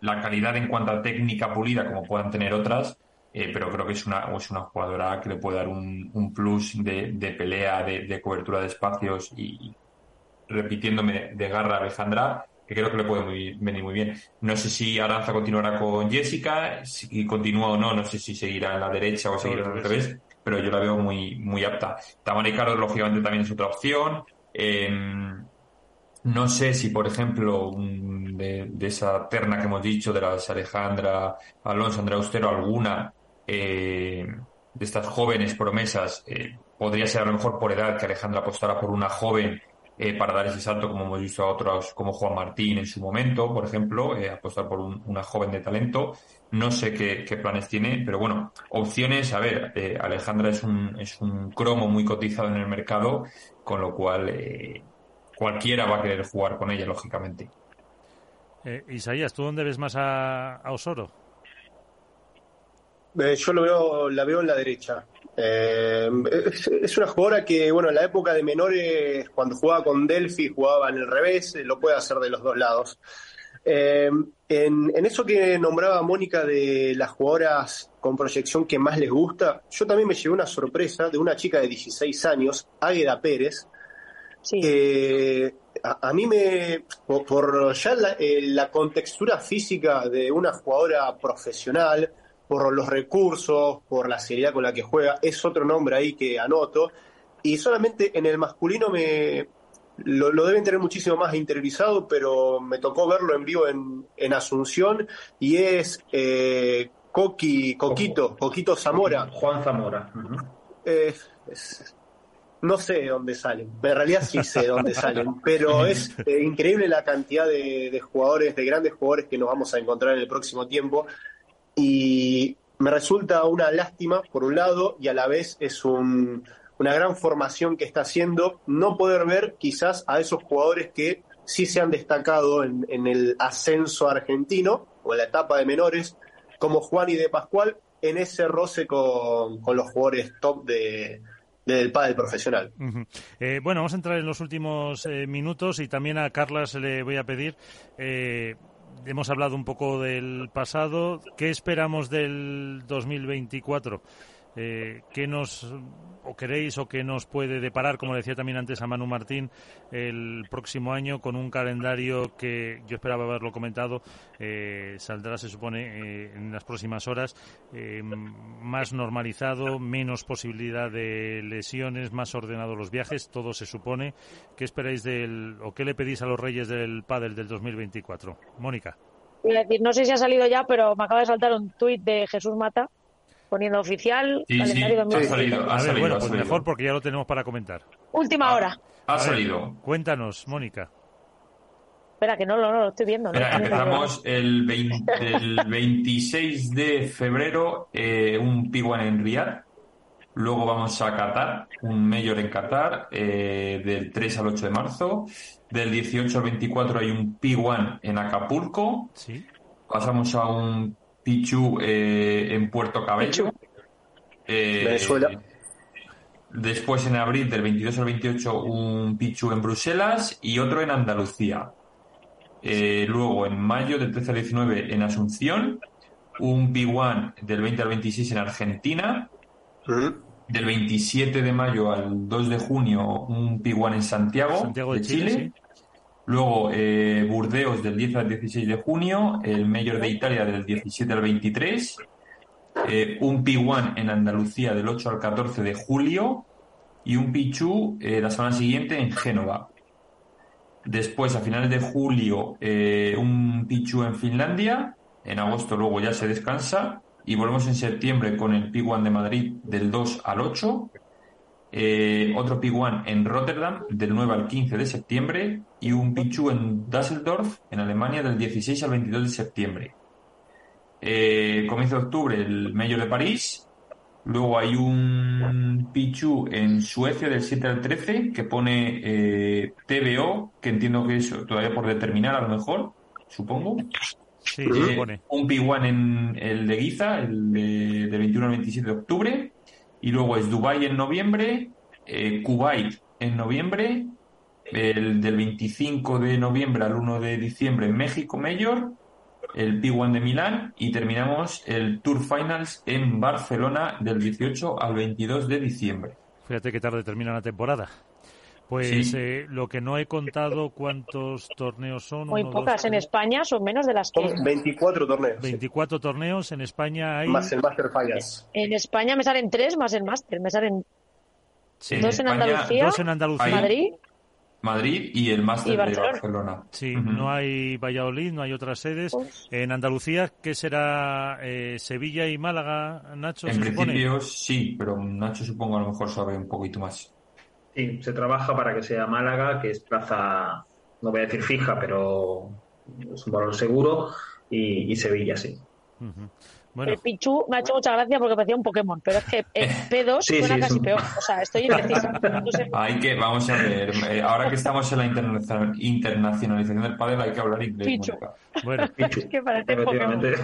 la calidad en cuanto a técnica pulida como puedan tener otras, eh, pero creo que es una, es una jugadora que le puede dar un, un plus de, de pelea, de, de cobertura de espacios y repitiéndome de garra Alejandra, que creo que le puede venir muy bien. No sé si Aranza continuará con Jessica, si continúa o no, no sé si seguirá en la derecha o seguirá el revés, pero yo la veo muy, muy apta. Tamara Ricardo, lógicamente, también es otra opción. Em, no sé si, por ejemplo, de, de esa terna que hemos dicho, de las Alejandra Alonso, Andrea Austero, alguna eh, de estas jóvenes promesas, eh, podría ser a lo mejor por edad que Alejandra apostara por una joven eh, para dar ese salto, como hemos visto a otros, como Juan Martín en su momento, por ejemplo, eh, apostar por un- una joven de talento. No sé qué, planes tiene, pero bueno, opciones, a ver, Alejandra es un, es un cromo muy cotizado en el mercado, con lo cual cualquiera va a querer jugar con ella, lógicamente. Eh, Isaías, ¿tú dónde ves más a, a Osoro? Eh, yo lo veo, la veo en la derecha. Eh, es, es una jugadora que, bueno, en la época de menores, cuando jugaba con Delphi, jugaba en el revés, eh, lo puede hacer de los dos lados. Eh, en, en eso que nombraba Mónica de las jugadoras con proyección que más les gusta, yo también me llevé una sorpresa de una chica de 16 años, Águeda Pérez, que a, a mí me, por, por ya la, eh, la contextura física de una jugadora profesional, por los recursos, por la seriedad con la que juega, es otro nombre ahí que anoto. Y solamente en el masculino me lo, lo deben tener muchísimo más interiorizado, pero me tocó verlo en vivo en, en Asunción y es eh, Coqui, Coquito, Coquito Zamora. Juan Zamora. Eh, es- no sé de dónde salen, en realidad sí sé de dónde salen, pero es eh, increíble la cantidad de, de jugadores, de grandes jugadores que nos vamos a encontrar en el próximo tiempo y me resulta una lástima por un lado y a la vez es un- una gran formación que está haciendo no poder ver quizás a esos jugadores que sí se han destacado en, el ascenso argentino o en la etapa de menores como Juan y de Pascual en ese roce con, con los jugadores top de, del pádel profesional. Eh, bueno, vamos a entrar en los últimos eh, minutos y también a Carlas le voy a pedir. eh, hemos hablado un poco del pasado. ¿Qué esperamos del 2024? Eh, ¿Qué nos o queréis o qué nos puede deparar, como decía también antes a Manu Martín, el próximo año con un calendario que yo esperaba haberlo comentado, eh, saldrá, se supone, eh, en las próximas horas, eh, más normalizado, menos posibilidad de lesiones, más ordenados los viajes, todo se supone. ¿Qué esperáis del, o qué le pedís a los Reyes del Padel del 2024? Mónica. Voy a decir, no sé si ha salido ya, pero me acaba de saltar un tuit de Jesús Mata poniendo oficial. Sí, sí, ha 2024. salido, ha A ver, salido, bueno, ha pues salido. mejor porque ya lo tenemos para comentar. Última hora. Ha ver, salido. Cuéntanos, Mónica. Espera, que no, lo- no, lo estoy viendo. empezamos el, 20 el 26 de febrero, eh, un P1 en Riyadh. Luego vamos a Qatar, un mayor en Qatar, eh, del 3 al 8 de marzo. Del 18 al 24 hay un P1 en Acapulco. Sí. Pasamos a un Pichu eh, en Puerto Cabello. Eh, Venezuela. Después en abril, del 22 al 28, un Pichu en Bruselas y otro en Andalucía. Eh, luego en mayo, del 13 al 19, en Asunción. Un P1 del 20 al 26 en Argentina. Del 27 de mayo al 2 de junio, un P1 en Santiago, Santiago de de Chile, Chile. Luego eh, Burdeos del 10 al 16 de junio, el Mayor de Italia del 17 al 23, eh, un P1 en Andalucía del 8 al 14 de julio y un Pichu eh, la semana siguiente en Génova. Después, a finales de julio, eh, un Pichu en Finlandia. En agosto luego ya se descansa. Y volvemos en septiembre con el P1 de Madrid del 2 al 8. Eh, otro P1 en Rotterdam del 9 al 15 de septiembre. Y un Pichu en Düsseldorf, en Alemania, del 16 al 22 de septiembre. Eh, comienzo de octubre el Mayor de París. Luego hay un Pichu en Suecia del 7 al 13 que pone eh, TBO, que entiendo que es todavía por determinar a lo mejor, supongo. Sí, Eh, se pone. un P1 en el de Giza, el de, del 21 al 27 de octubre. Y luego es Dubai en noviembre, eh, Kuwait en noviembre, el del 25 de noviembre al 1 de diciembre en México Mayor, el P1 de Milán y terminamos el Tour Finals en Barcelona del 18 al 22 de diciembre. Fíjate qué tarde termina la temporada. Pues Sí. eh, lo que no he contado, ¿cuántos torneos son? Muy Uno, dos, pocas. En tres, España son menos de las que. Son 24 torneos. sí. 24 torneos. En España hay... Más el Master Finals. En España me salen tres más el máster. Me salen Sí. dos en España, Andalucía, Dos en Andalucía. Ahí. Madrid. Madrid y el Máster Y de Barcelona. Barcelona. Sí, Ujú. no hay Valladolid, no hay otras sedes. Pues- En Andalucía, ¿qué será? Eh, ¿Sevilla y Málaga, Nacho, En se supone? principio sí, pero Nacho supongo a lo mejor sabe un poquito más. Sí, se trabaja para que sea Málaga, que es plaza, no voy a decir fija, pero es un valor seguro, y, y Sevilla, sí. Bueno, El Pichu me ha hecho mucha gracia porque parecía un Pokémon, pero es que el P2 Sí, suena sí, casi un- peor. O sea, estoy indecisa. No sé. Hay que, vamos a ver, eh, ahora que estamos en la interna- internacionalización del pádel hay que hablar inglés. Pichu. Bueno, Pichu, Es que parece efectivamente.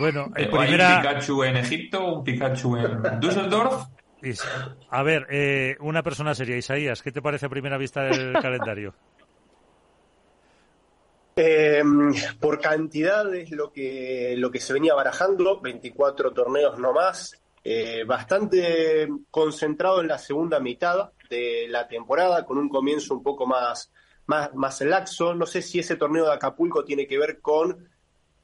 bueno. Eh, En hay un Pikachu en Egipto, un Pikachu en Düsseldorf. A ver, eh, una persona seria, Isaías, ¿qué te parece a primera vista del calendario? Eh, por cantidad es lo que, lo que se venía barajando, 24 torneos no más, eh, bastante concentrado en la segunda mitad de la temporada, con un comienzo un poco más, más, más laxo. No sé si ese torneo de Acapulco tiene que ver con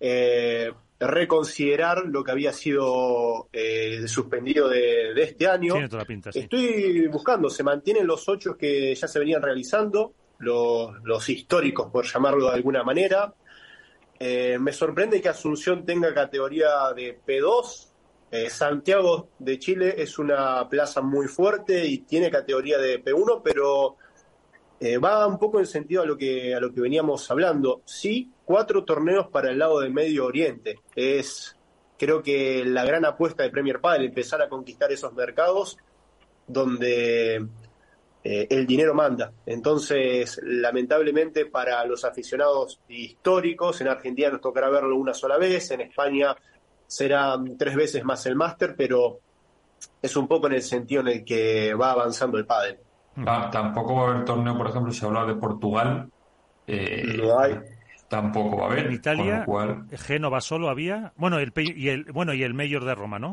eh, reconsiderar lo que había sido eh, suspendido de, de este año. Tiene toda la pinta, sí. Estoy buscando, se mantienen los ocho que ya se venían realizando, los, los históricos, por llamarlo de alguna manera. Eh, me sorprende que Asunción tenga categoría de P2. Eh, Santiago de Chile es una plaza muy fuerte y tiene categoría de P1, pero eh, va un poco en sentido a lo que a lo que veníamos hablando. Sí, cuatro torneos para el lado de Medio Oriente. Es creo que la gran apuesta de Premier Padel, empezar a conquistar esos mercados donde eh, el dinero manda. Entonces, lamentablemente para los aficionados históricos, en Argentina nos tocará verlo una sola vez, en España será tres veces más el máster, pero es un poco en el sentido en el que va avanzando el pádel. Ta- Tampoco va a haber torneo, por ejemplo, si habla de Portugal. eh, No hay. Tampoco va a haber. En con Italia, lo cual- Génova solo había, bueno, el Pe- y el bueno y el Mayor de Roma, ¿no?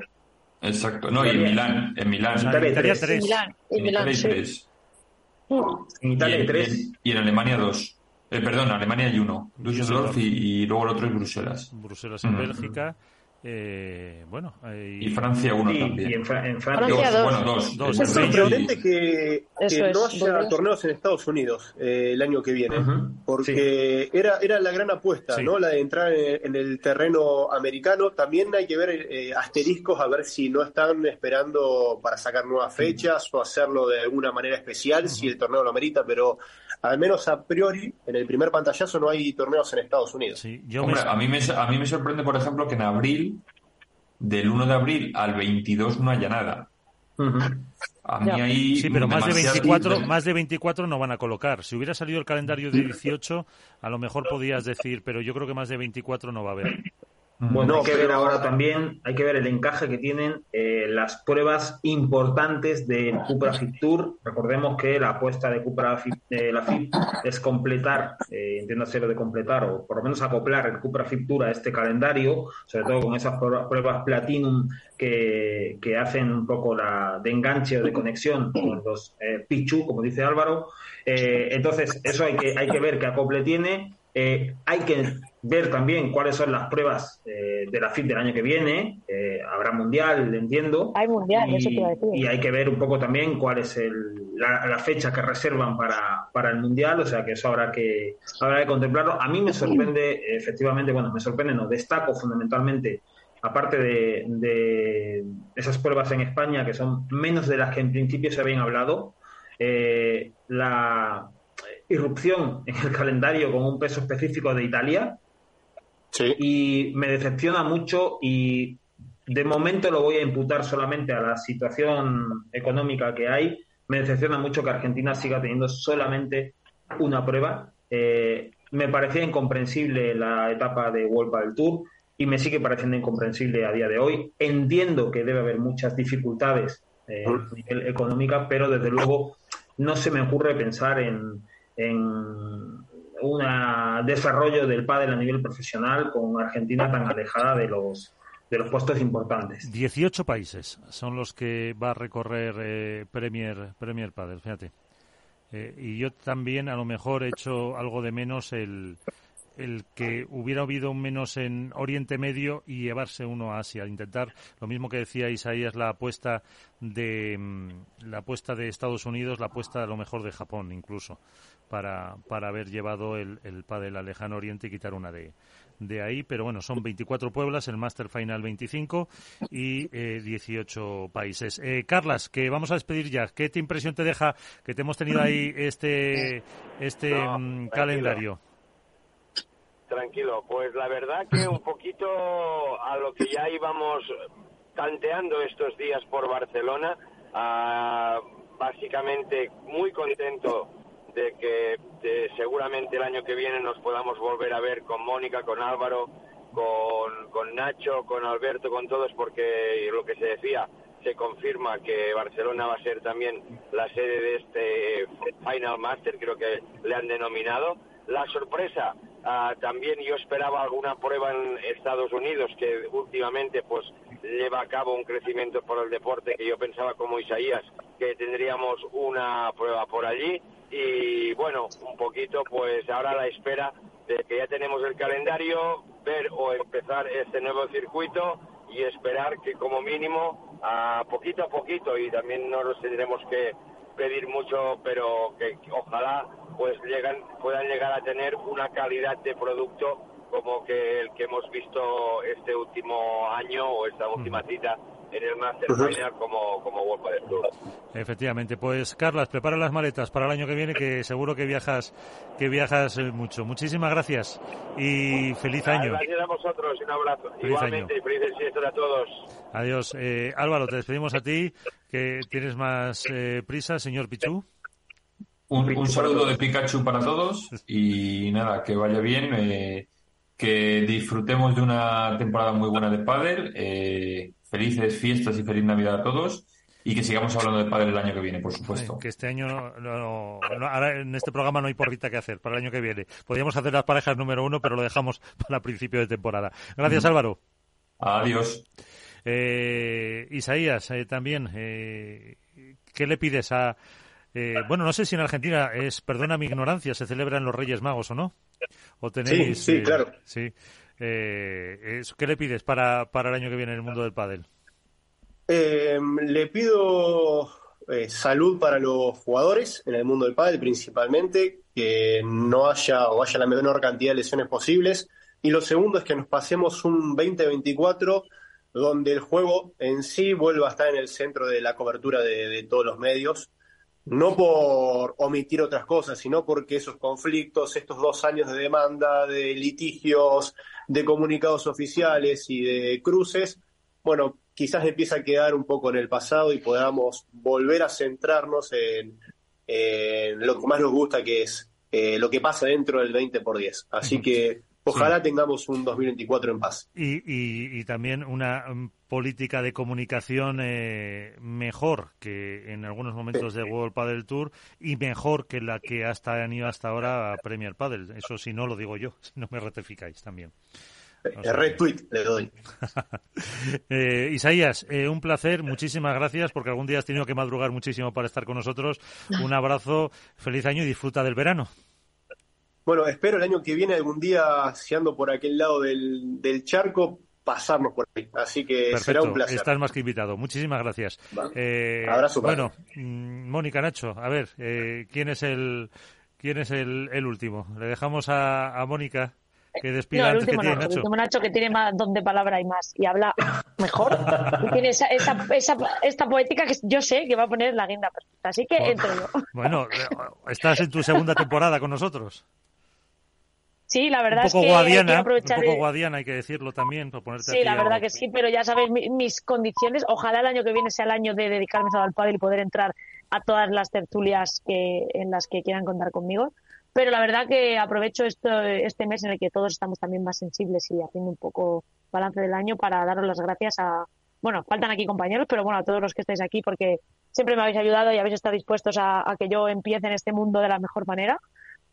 exacto. No, y en Milán. En Milán. O sea, Italia en Italia tres. tres. Milán, y En Milán, Italia hay sí. tres. En Italia y, hay en, tres. en- y en Alemania dos. Eh, perdón, Alemania hay uno. Düsseldorf y, y luego el otro es Bruselas. Bruselas en Mm. Bélgica. Eh, bueno, hay- Y Francia uno Y, también. y en, Fra- en Francia. Dos, dos. bueno, dos. Dos. El Es sorprendente y- que, no haya torneos en Estados Unidos eh, el año que viene, porque era, era la gran apuesta, Sí. ¿no? La de entrar en, en el terreno americano. También hay que ver eh, asteriscos a ver si no están esperando para sacar nuevas fechas o hacerlo de alguna manera especial si el torneo lo amerita, pero al menos a priori en el primer pantallazo no hay torneos en Estados Unidos. sí, yo Hombre, me- a mí, me, a mí me sorprende, por ejemplo, que en abril, del 1 de abril al 22 no haya nada. A mí ahí Sí, pero más de, demasiado- 24, más de 24 no van a colocar. Si hubiera salido el calendario de 18, a lo mejor podías decir, pero yo creo que más de 24 no va a haber. Bueno, No, hay que ver ahora también, hay que ver el encaje que tienen eh, las pruebas importantes del Cupra Fit Tour. Recordemos que la apuesta de Cupra Fit, eh, la FIP es completar, eh, entiendo hacerlo de completar, o por lo menos acoplar el Cupra Fit Tour a este calendario, sobre todo con esas pruebas, pruebas Platinum que, que hacen un poco la de enganche o de conexión con los eh, Pichu, como dice Álvaro. Eh, entonces, eso hay que, hay que ver qué acople tiene. Eh, hay que ver también cuáles son las pruebas eh, de la FIT del año que viene. Eh, habrá mundial, entiendo. Hay mundial, y, eso te a decir. y hay que ver un poco también cuál es el- la, la fecha que reservan para, para el mundial. O sea que eso habrá que, habrá que contemplarlo. A mí me sorprende, efectivamente, bueno, me sorprende, no, destaco fundamentalmente aparte de, de esas pruebas en España, que son menos de las que en principio se habían hablado, eh, la irrupción en el calendario con un peso específico de Italia, Sí. y me decepciona mucho y de momento lo voy a imputar solamente a la situación económica que hay. Me decepciona mucho que Argentina siga teniendo solamente una prueba. Eh, me parecía incomprensible la etapa de World del Tour y me sigue pareciendo incomprensible a día de hoy. Entiendo que debe haber muchas dificultades eh, a nivel económica, pero desde luego no se me ocurre pensar en, en un desarrollo del pádel a nivel profesional con Argentina tan alejada de los de los puestos importantes. 18 países son los que va a recorrer eh, Premier, Premier Padel, fíjate. Eh, y yo también a lo mejor he hecho algo de menos el, el que hubiera habido menos en Oriente Medio y llevarse uno a Asia, intentar lo mismo que decía Isaías la apuesta de mm, la apuesta de Estados Unidos, la apuesta a lo mejor de Japón incluso para, para haber llevado el, el pádel al lejano Oriente y quitar una de, de ahí, pero bueno, son 24 pueblas, el Master Final 25 y eh, 18 países. Eh, Carlas, que vamos a despedir ya, ¿qué te impresión te deja que te hemos tenido ahí este, este No, mm, tranquilo. calendario? Tranquilo, pues la verdad que un poquito a lo que ya íbamos tanteando estos días por Barcelona, ah, básicamente muy contento de que seguramente el año que viene nos podamos volver a ver con Mónica, con Álvaro, con, con Nacho, con Alberto, con todos, porque lo que se decía, se confirma que Barcelona va a ser también la sede de este Final Master, creo que le han denominado. La sorpresa, ah, también yo esperaba alguna prueba en Estados Unidos, que últimamente pues lleva a cabo un crecimiento por el deporte que yo pensaba como Isaías, que tendríamos una prueba por allí. Y bueno, un poquito pues ahora a la espera de que ya tenemos el calendario, ver o empezar este nuevo circuito y esperar que como mínimo a poquito a poquito y también no nos tendremos que pedir mucho pero que ojalá pues llegan puedan llegar a tener una calidad de producto como que el que hemos visto este último año o esta última cita en el Master Final como como World Padel Tour. Efectivamente, pues Carlas, prepara las maletas para el año que viene, que seguro que viajas, que viajas eh, mucho. Muchísimas gracias y feliz año. Gracias a vosotros un abrazo. Feliz Igualmente y felices fiestas a todos. Adiós. Eh, Álvaro, te despedimos a ti, que tienes más eh, prisa, señor Pichú. Un, un saludo de Pikachu para todos y nada, que vaya bien, eh, que disfrutemos de una temporada muy buena de pádel, eh, felices fiestas y feliz Navidad a todos y que sigamos hablando de pádel el año que viene, por supuesto. Que este año, no, no- no- ahora en este programa no hay porrita que hacer para el año que viene. Podríamos hacer las parejas número uno, pero lo dejamos para principio de temporada. Gracias, Álvaro. Adiós. Eh, Isaías, eh, también, eh, ¿qué le pides a... eh, bueno, no sé si en Argentina es, perdona mi ignorancia, se celebran los Reyes Magos o no. ¿O tenéis, Sí, sí, eh, claro. Sí. Eh, ¿Qué le pides para, para el año que viene en el mundo del pádel? Eh, le pido eh, salud para los jugadores en el mundo del pádel principalmente, que no haya o haya la menor cantidad de lesiones posibles. Y lo segundo es que nos pasemos un 2024 donde el juego en sí vuelva a estar en el centro de la cobertura de todos los medios. No por omitir otras cosas, sino porque esos conflictos, estos dos años de demanda, de litigios, de comunicados oficiales y de cruces, bueno, quizás empieza a quedar un poco en el pasado y podamos volver a centrarnos en, en lo que más nos gusta, que es eh, lo que pasa dentro del 20 por 10. Así que ojalá tengamos un 2024 en paz. Y, y, y también una um, política de comunicación eh, mejor que en algunos momentos de World Padel Tour y mejor que la que hasta han ido hasta ahora a Premier Padel. Eso si no lo digo yo, si no me ratificáis también. O sea, retweet le doy. eh, Isaías, eh, un placer, muchísimas gracias porque algún día has tenido que madrugar muchísimo para estar con nosotros. Un abrazo, feliz año y disfruta del verano. Bueno, espero el año que viene algún día, si ando por aquel lado del, del charco, pasarnos por ahí. Así que Perfecto, será un placer. Estás más que invitado. Muchísimas gracias. Vale. Eh, Abrazo, bueno, mm, Mónica Nacho, a ver, eh, ¿quién es el quién es el, el último? Le dejamos a, a Mónica que despida No, el antes que tiene Nacho, el Nacho. último Nacho que tiene más don de palabra y más y habla mejor y tiene esa, esa, esa, esta poética que yo sé que va a poner la guinda perfecta. Así que entro yo. Bueno, eh, estás en tu segunda temporada con nosotros. Sí, la verdad un es poco que hay que guadiana, un aprovechar poco el- guadiana hay que decirlo también, por ponerte Sí, aquí la verdad que sí, pero ya sabéis mi- mis condiciones. Ojalá el año que viene sea el año de dedicarme al pádel y poder entrar a todas las tertulias que, en las que quieran contar conmigo. Pero la verdad que aprovecho esto, este mes en el que todos estamos también más sensibles y haciendo un poco balance del año para daros las gracias a, bueno, faltan aquí compañeros, pero bueno, a todos los que estáis aquí porque siempre me habéis ayudado y habéis estado dispuestos a, a que yo empiece en este mundo de la mejor manera.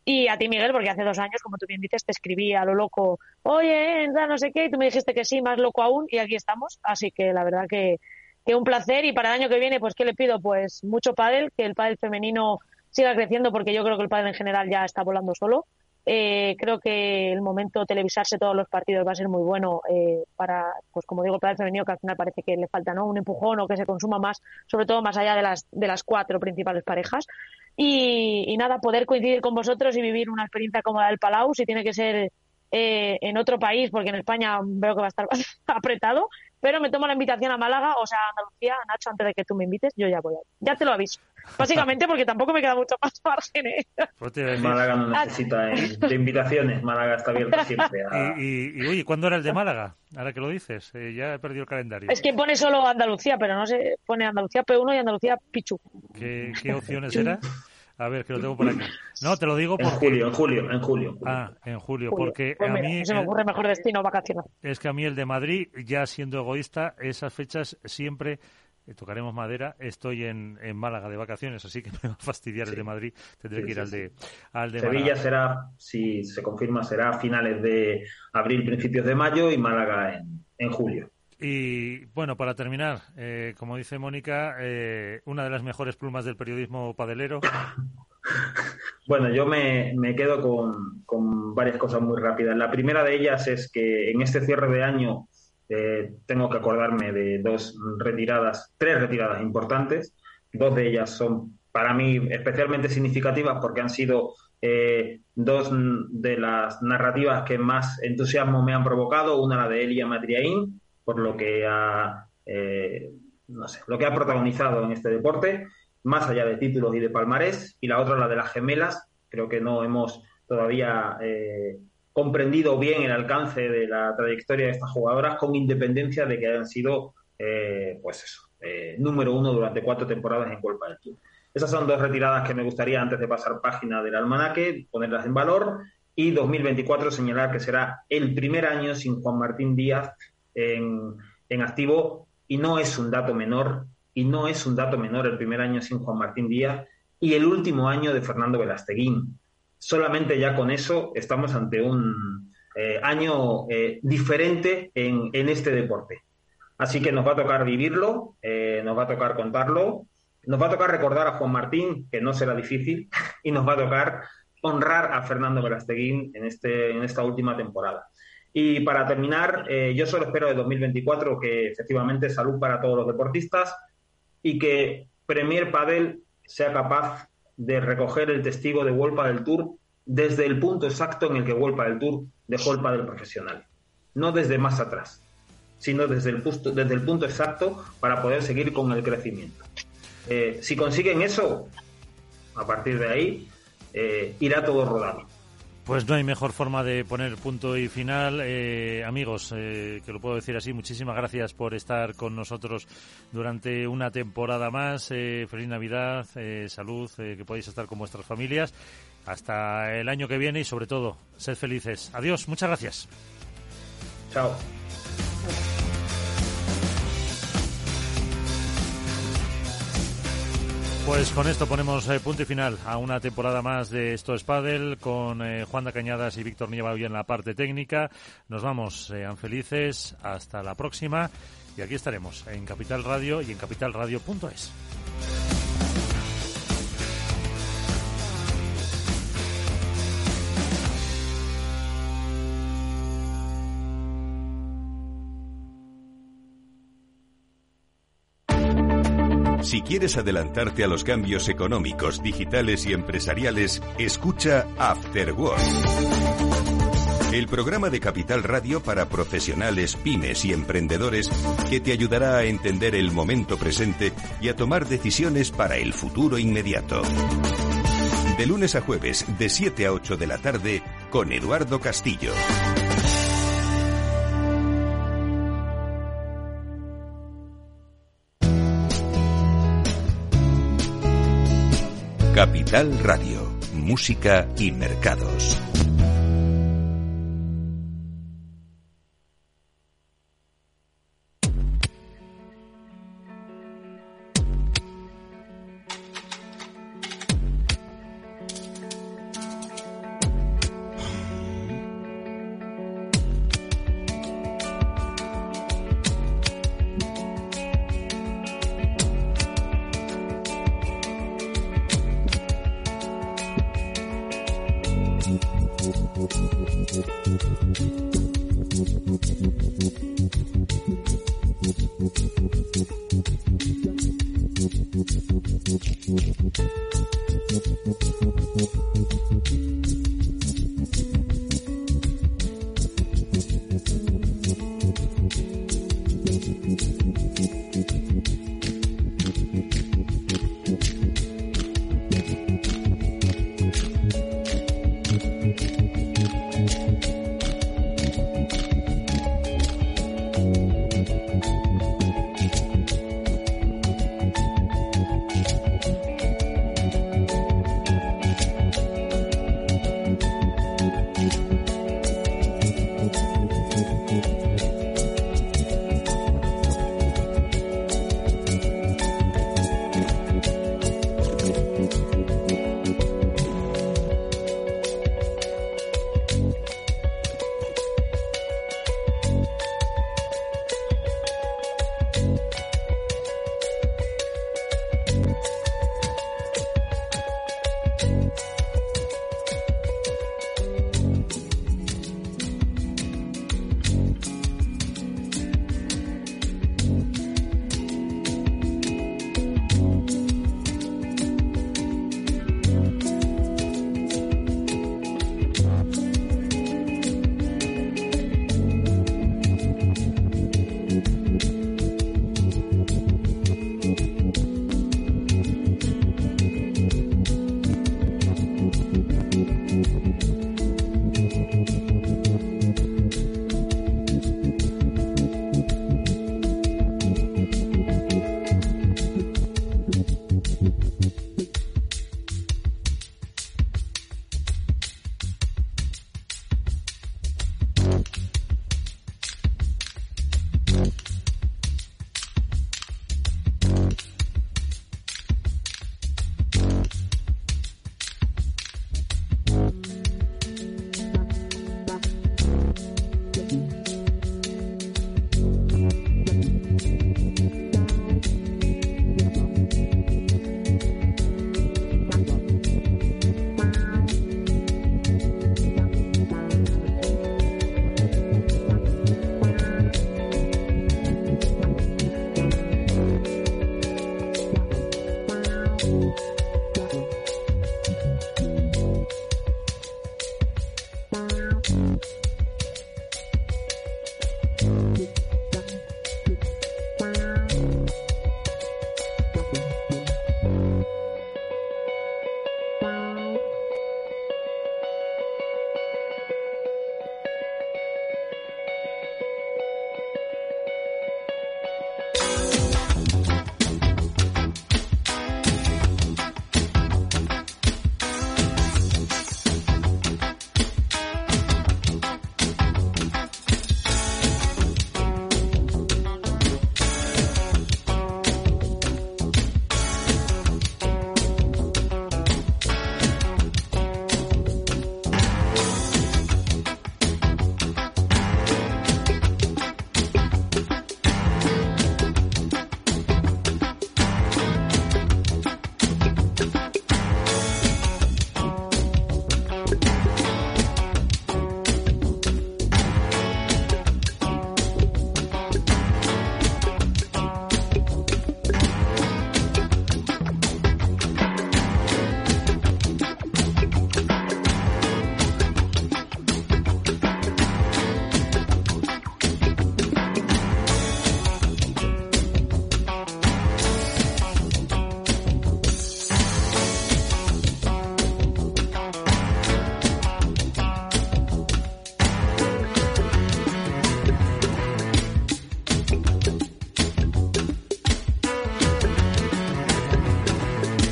Y a ti, Miguel, porque hace dos años, como tú bien dices, te escribí a lo loco, oye, entra, no sé qué, y tú me dijiste que sí, más loco aún, y aquí estamos. Así que la verdad que, que un placer. Y para el año que viene, pues, ¿qué le pido? Pues mucho pádel, que el pádel femenino siga creciendo, porque yo creo que el pádel en general ya está volando solo. Eh, creo que el momento de televisarse todos los partidos va a ser muy bueno eh, para, pues como digo, el pádel femenino, que al final parece que le falta ¿no? un empujón o que se consuma más, sobre todo más allá de las, de las cuatro principales parejas. Y, y nada, poder coincidir con vosotros y vivir una experiencia como la del Palau, si tiene que ser eh, en otro país, porque en España veo que va a estar apretado, pero me tomo la invitación a Málaga, o sea, a Andalucía, Nacho, antes de que tú me invites, yo ya voy a Ya te lo aviso. Básicamente porque tampoco me queda mucho más margen. ¿eh? Pues a Málaga no necesita eh, de invitaciones. Málaga está abierta siempre. a- Y, y, y, oye, ¿cuándo era el de Málaga? Ahora que lo dices, eh, ya he perdido el calendario. Es que pone solo Andalucía, pero no sé, pone Andalucía P1 y Andalucía Pichu. ¿Qué, qué opciones era? A ver, que lo tengo por aquí. No, te lo digo En porque... julio, en julio, en julio. Ah, en julio, Julio. porque Pues a mí... no se me ocurre mejor destino vacacional. Es que a mí el de Madrid, ya siendo egoísta, esas fechas siempre, eh, tocaremos madera, estoy en, en Málaga de vacaciones, así que me va a fastidiar el de Madrid, tendré Sí, que ir sí, al de, al de Sevilla Málaga. será, si se confirma, será a finales de abril, principios de mayo y Málaga en, en julio. Y bueno, para terminar, eh, como dice Mónica, eh, una de las mejores plumas del periodismo padelero. Bueno, yo me, me quedo con, con varias cosas muy rápidas. La primera de ellas es que en este cierre de año eh, tengo que acordarme de dos retiradas, tres retiradas importantes. Dos de ellas son para mí especialmente significativas porque han sido eh, dos de las narrativas que más entusiasmo me han provocado. Una la de Elia Madriaín, por lo que ha, eh, no sé, lo que ha protagonizado en este deporte más allá de títulos y de palmarés, y la otra la de las gemelas. Creo que no hemos todavía eh, comprendido bien el alcance de la trayectoria de estas jugadoras, con independencia de que hayan sido, eh, pues eso, eh, número uno durante cuatro temporadas en World del Tour. Esas son dos retiradas que me gustaría, antes de pasar página del almanaque, ponerlas en valor. Y 2024 señalar que será el primer año sin Juan Martín Díaz en, en activo, y no es un dato menor y no es un dato menor el primer año sin Juan Martín Díaz y el último año de Fernando Velasteguín. Solamente ya con eso estamos ante un eh, año eh, diferente en, en, este deporte. Así que nos va a tocar vivirlo, eh, nos va a tocar contarlo, nos va a tocar recordar a Juan Martín, que no será difícil, y nos va a tocar honrar a Fernando Velasteguín en, este, en esta última temporada. Y para terminar, eh, yo solo espero de 2024 que efectivamente salud para todos los deportistas, y que Premier Padel sea capaz de recoger el testigo de World Padel Tour desde el punto exacto en el que World Padel Tour dejó el padel profesional. No desde más atrás, sino desde el, punto, exacto para poder seguir con el crecimiento. Eh, si consiguen eso, a partir de ahí, eh, irá todo rodado. Pues no hay mejor forma de poner punto y final. Eh, amigos, eh, que lo puedo decir así, muchísimas gracias por estar con nosotros durante una temporada más. Eh, feliz Navidad, salud, que podáis estar con vuestras familias. Hasta el año que viene y sobre todo, sed felices. Adiós, muchas gracias. Chao. Pues con esto ponemos eh, punto y final a una temporada más de Esto es con eh, Juan de Cañadas y Víctor Nieva en la parte técnica. Nos vamos, sean felices, hasta la próxima y aquí estaremos en Capital Radio y en capitalradio.es. Si quieres adelantarte a los cambios económicos, digitales y empresariales, escucha After Work. El programa de Capital Radio para profesionales, pymes y emprendedores que te ayudará a entender el momento presente y a tomar decisiones para el futuro inmediato. De lunes a jueves, de 7 a 8 de la tarde, con Eduardo Castillo. Capital Radio, Música y Mercados.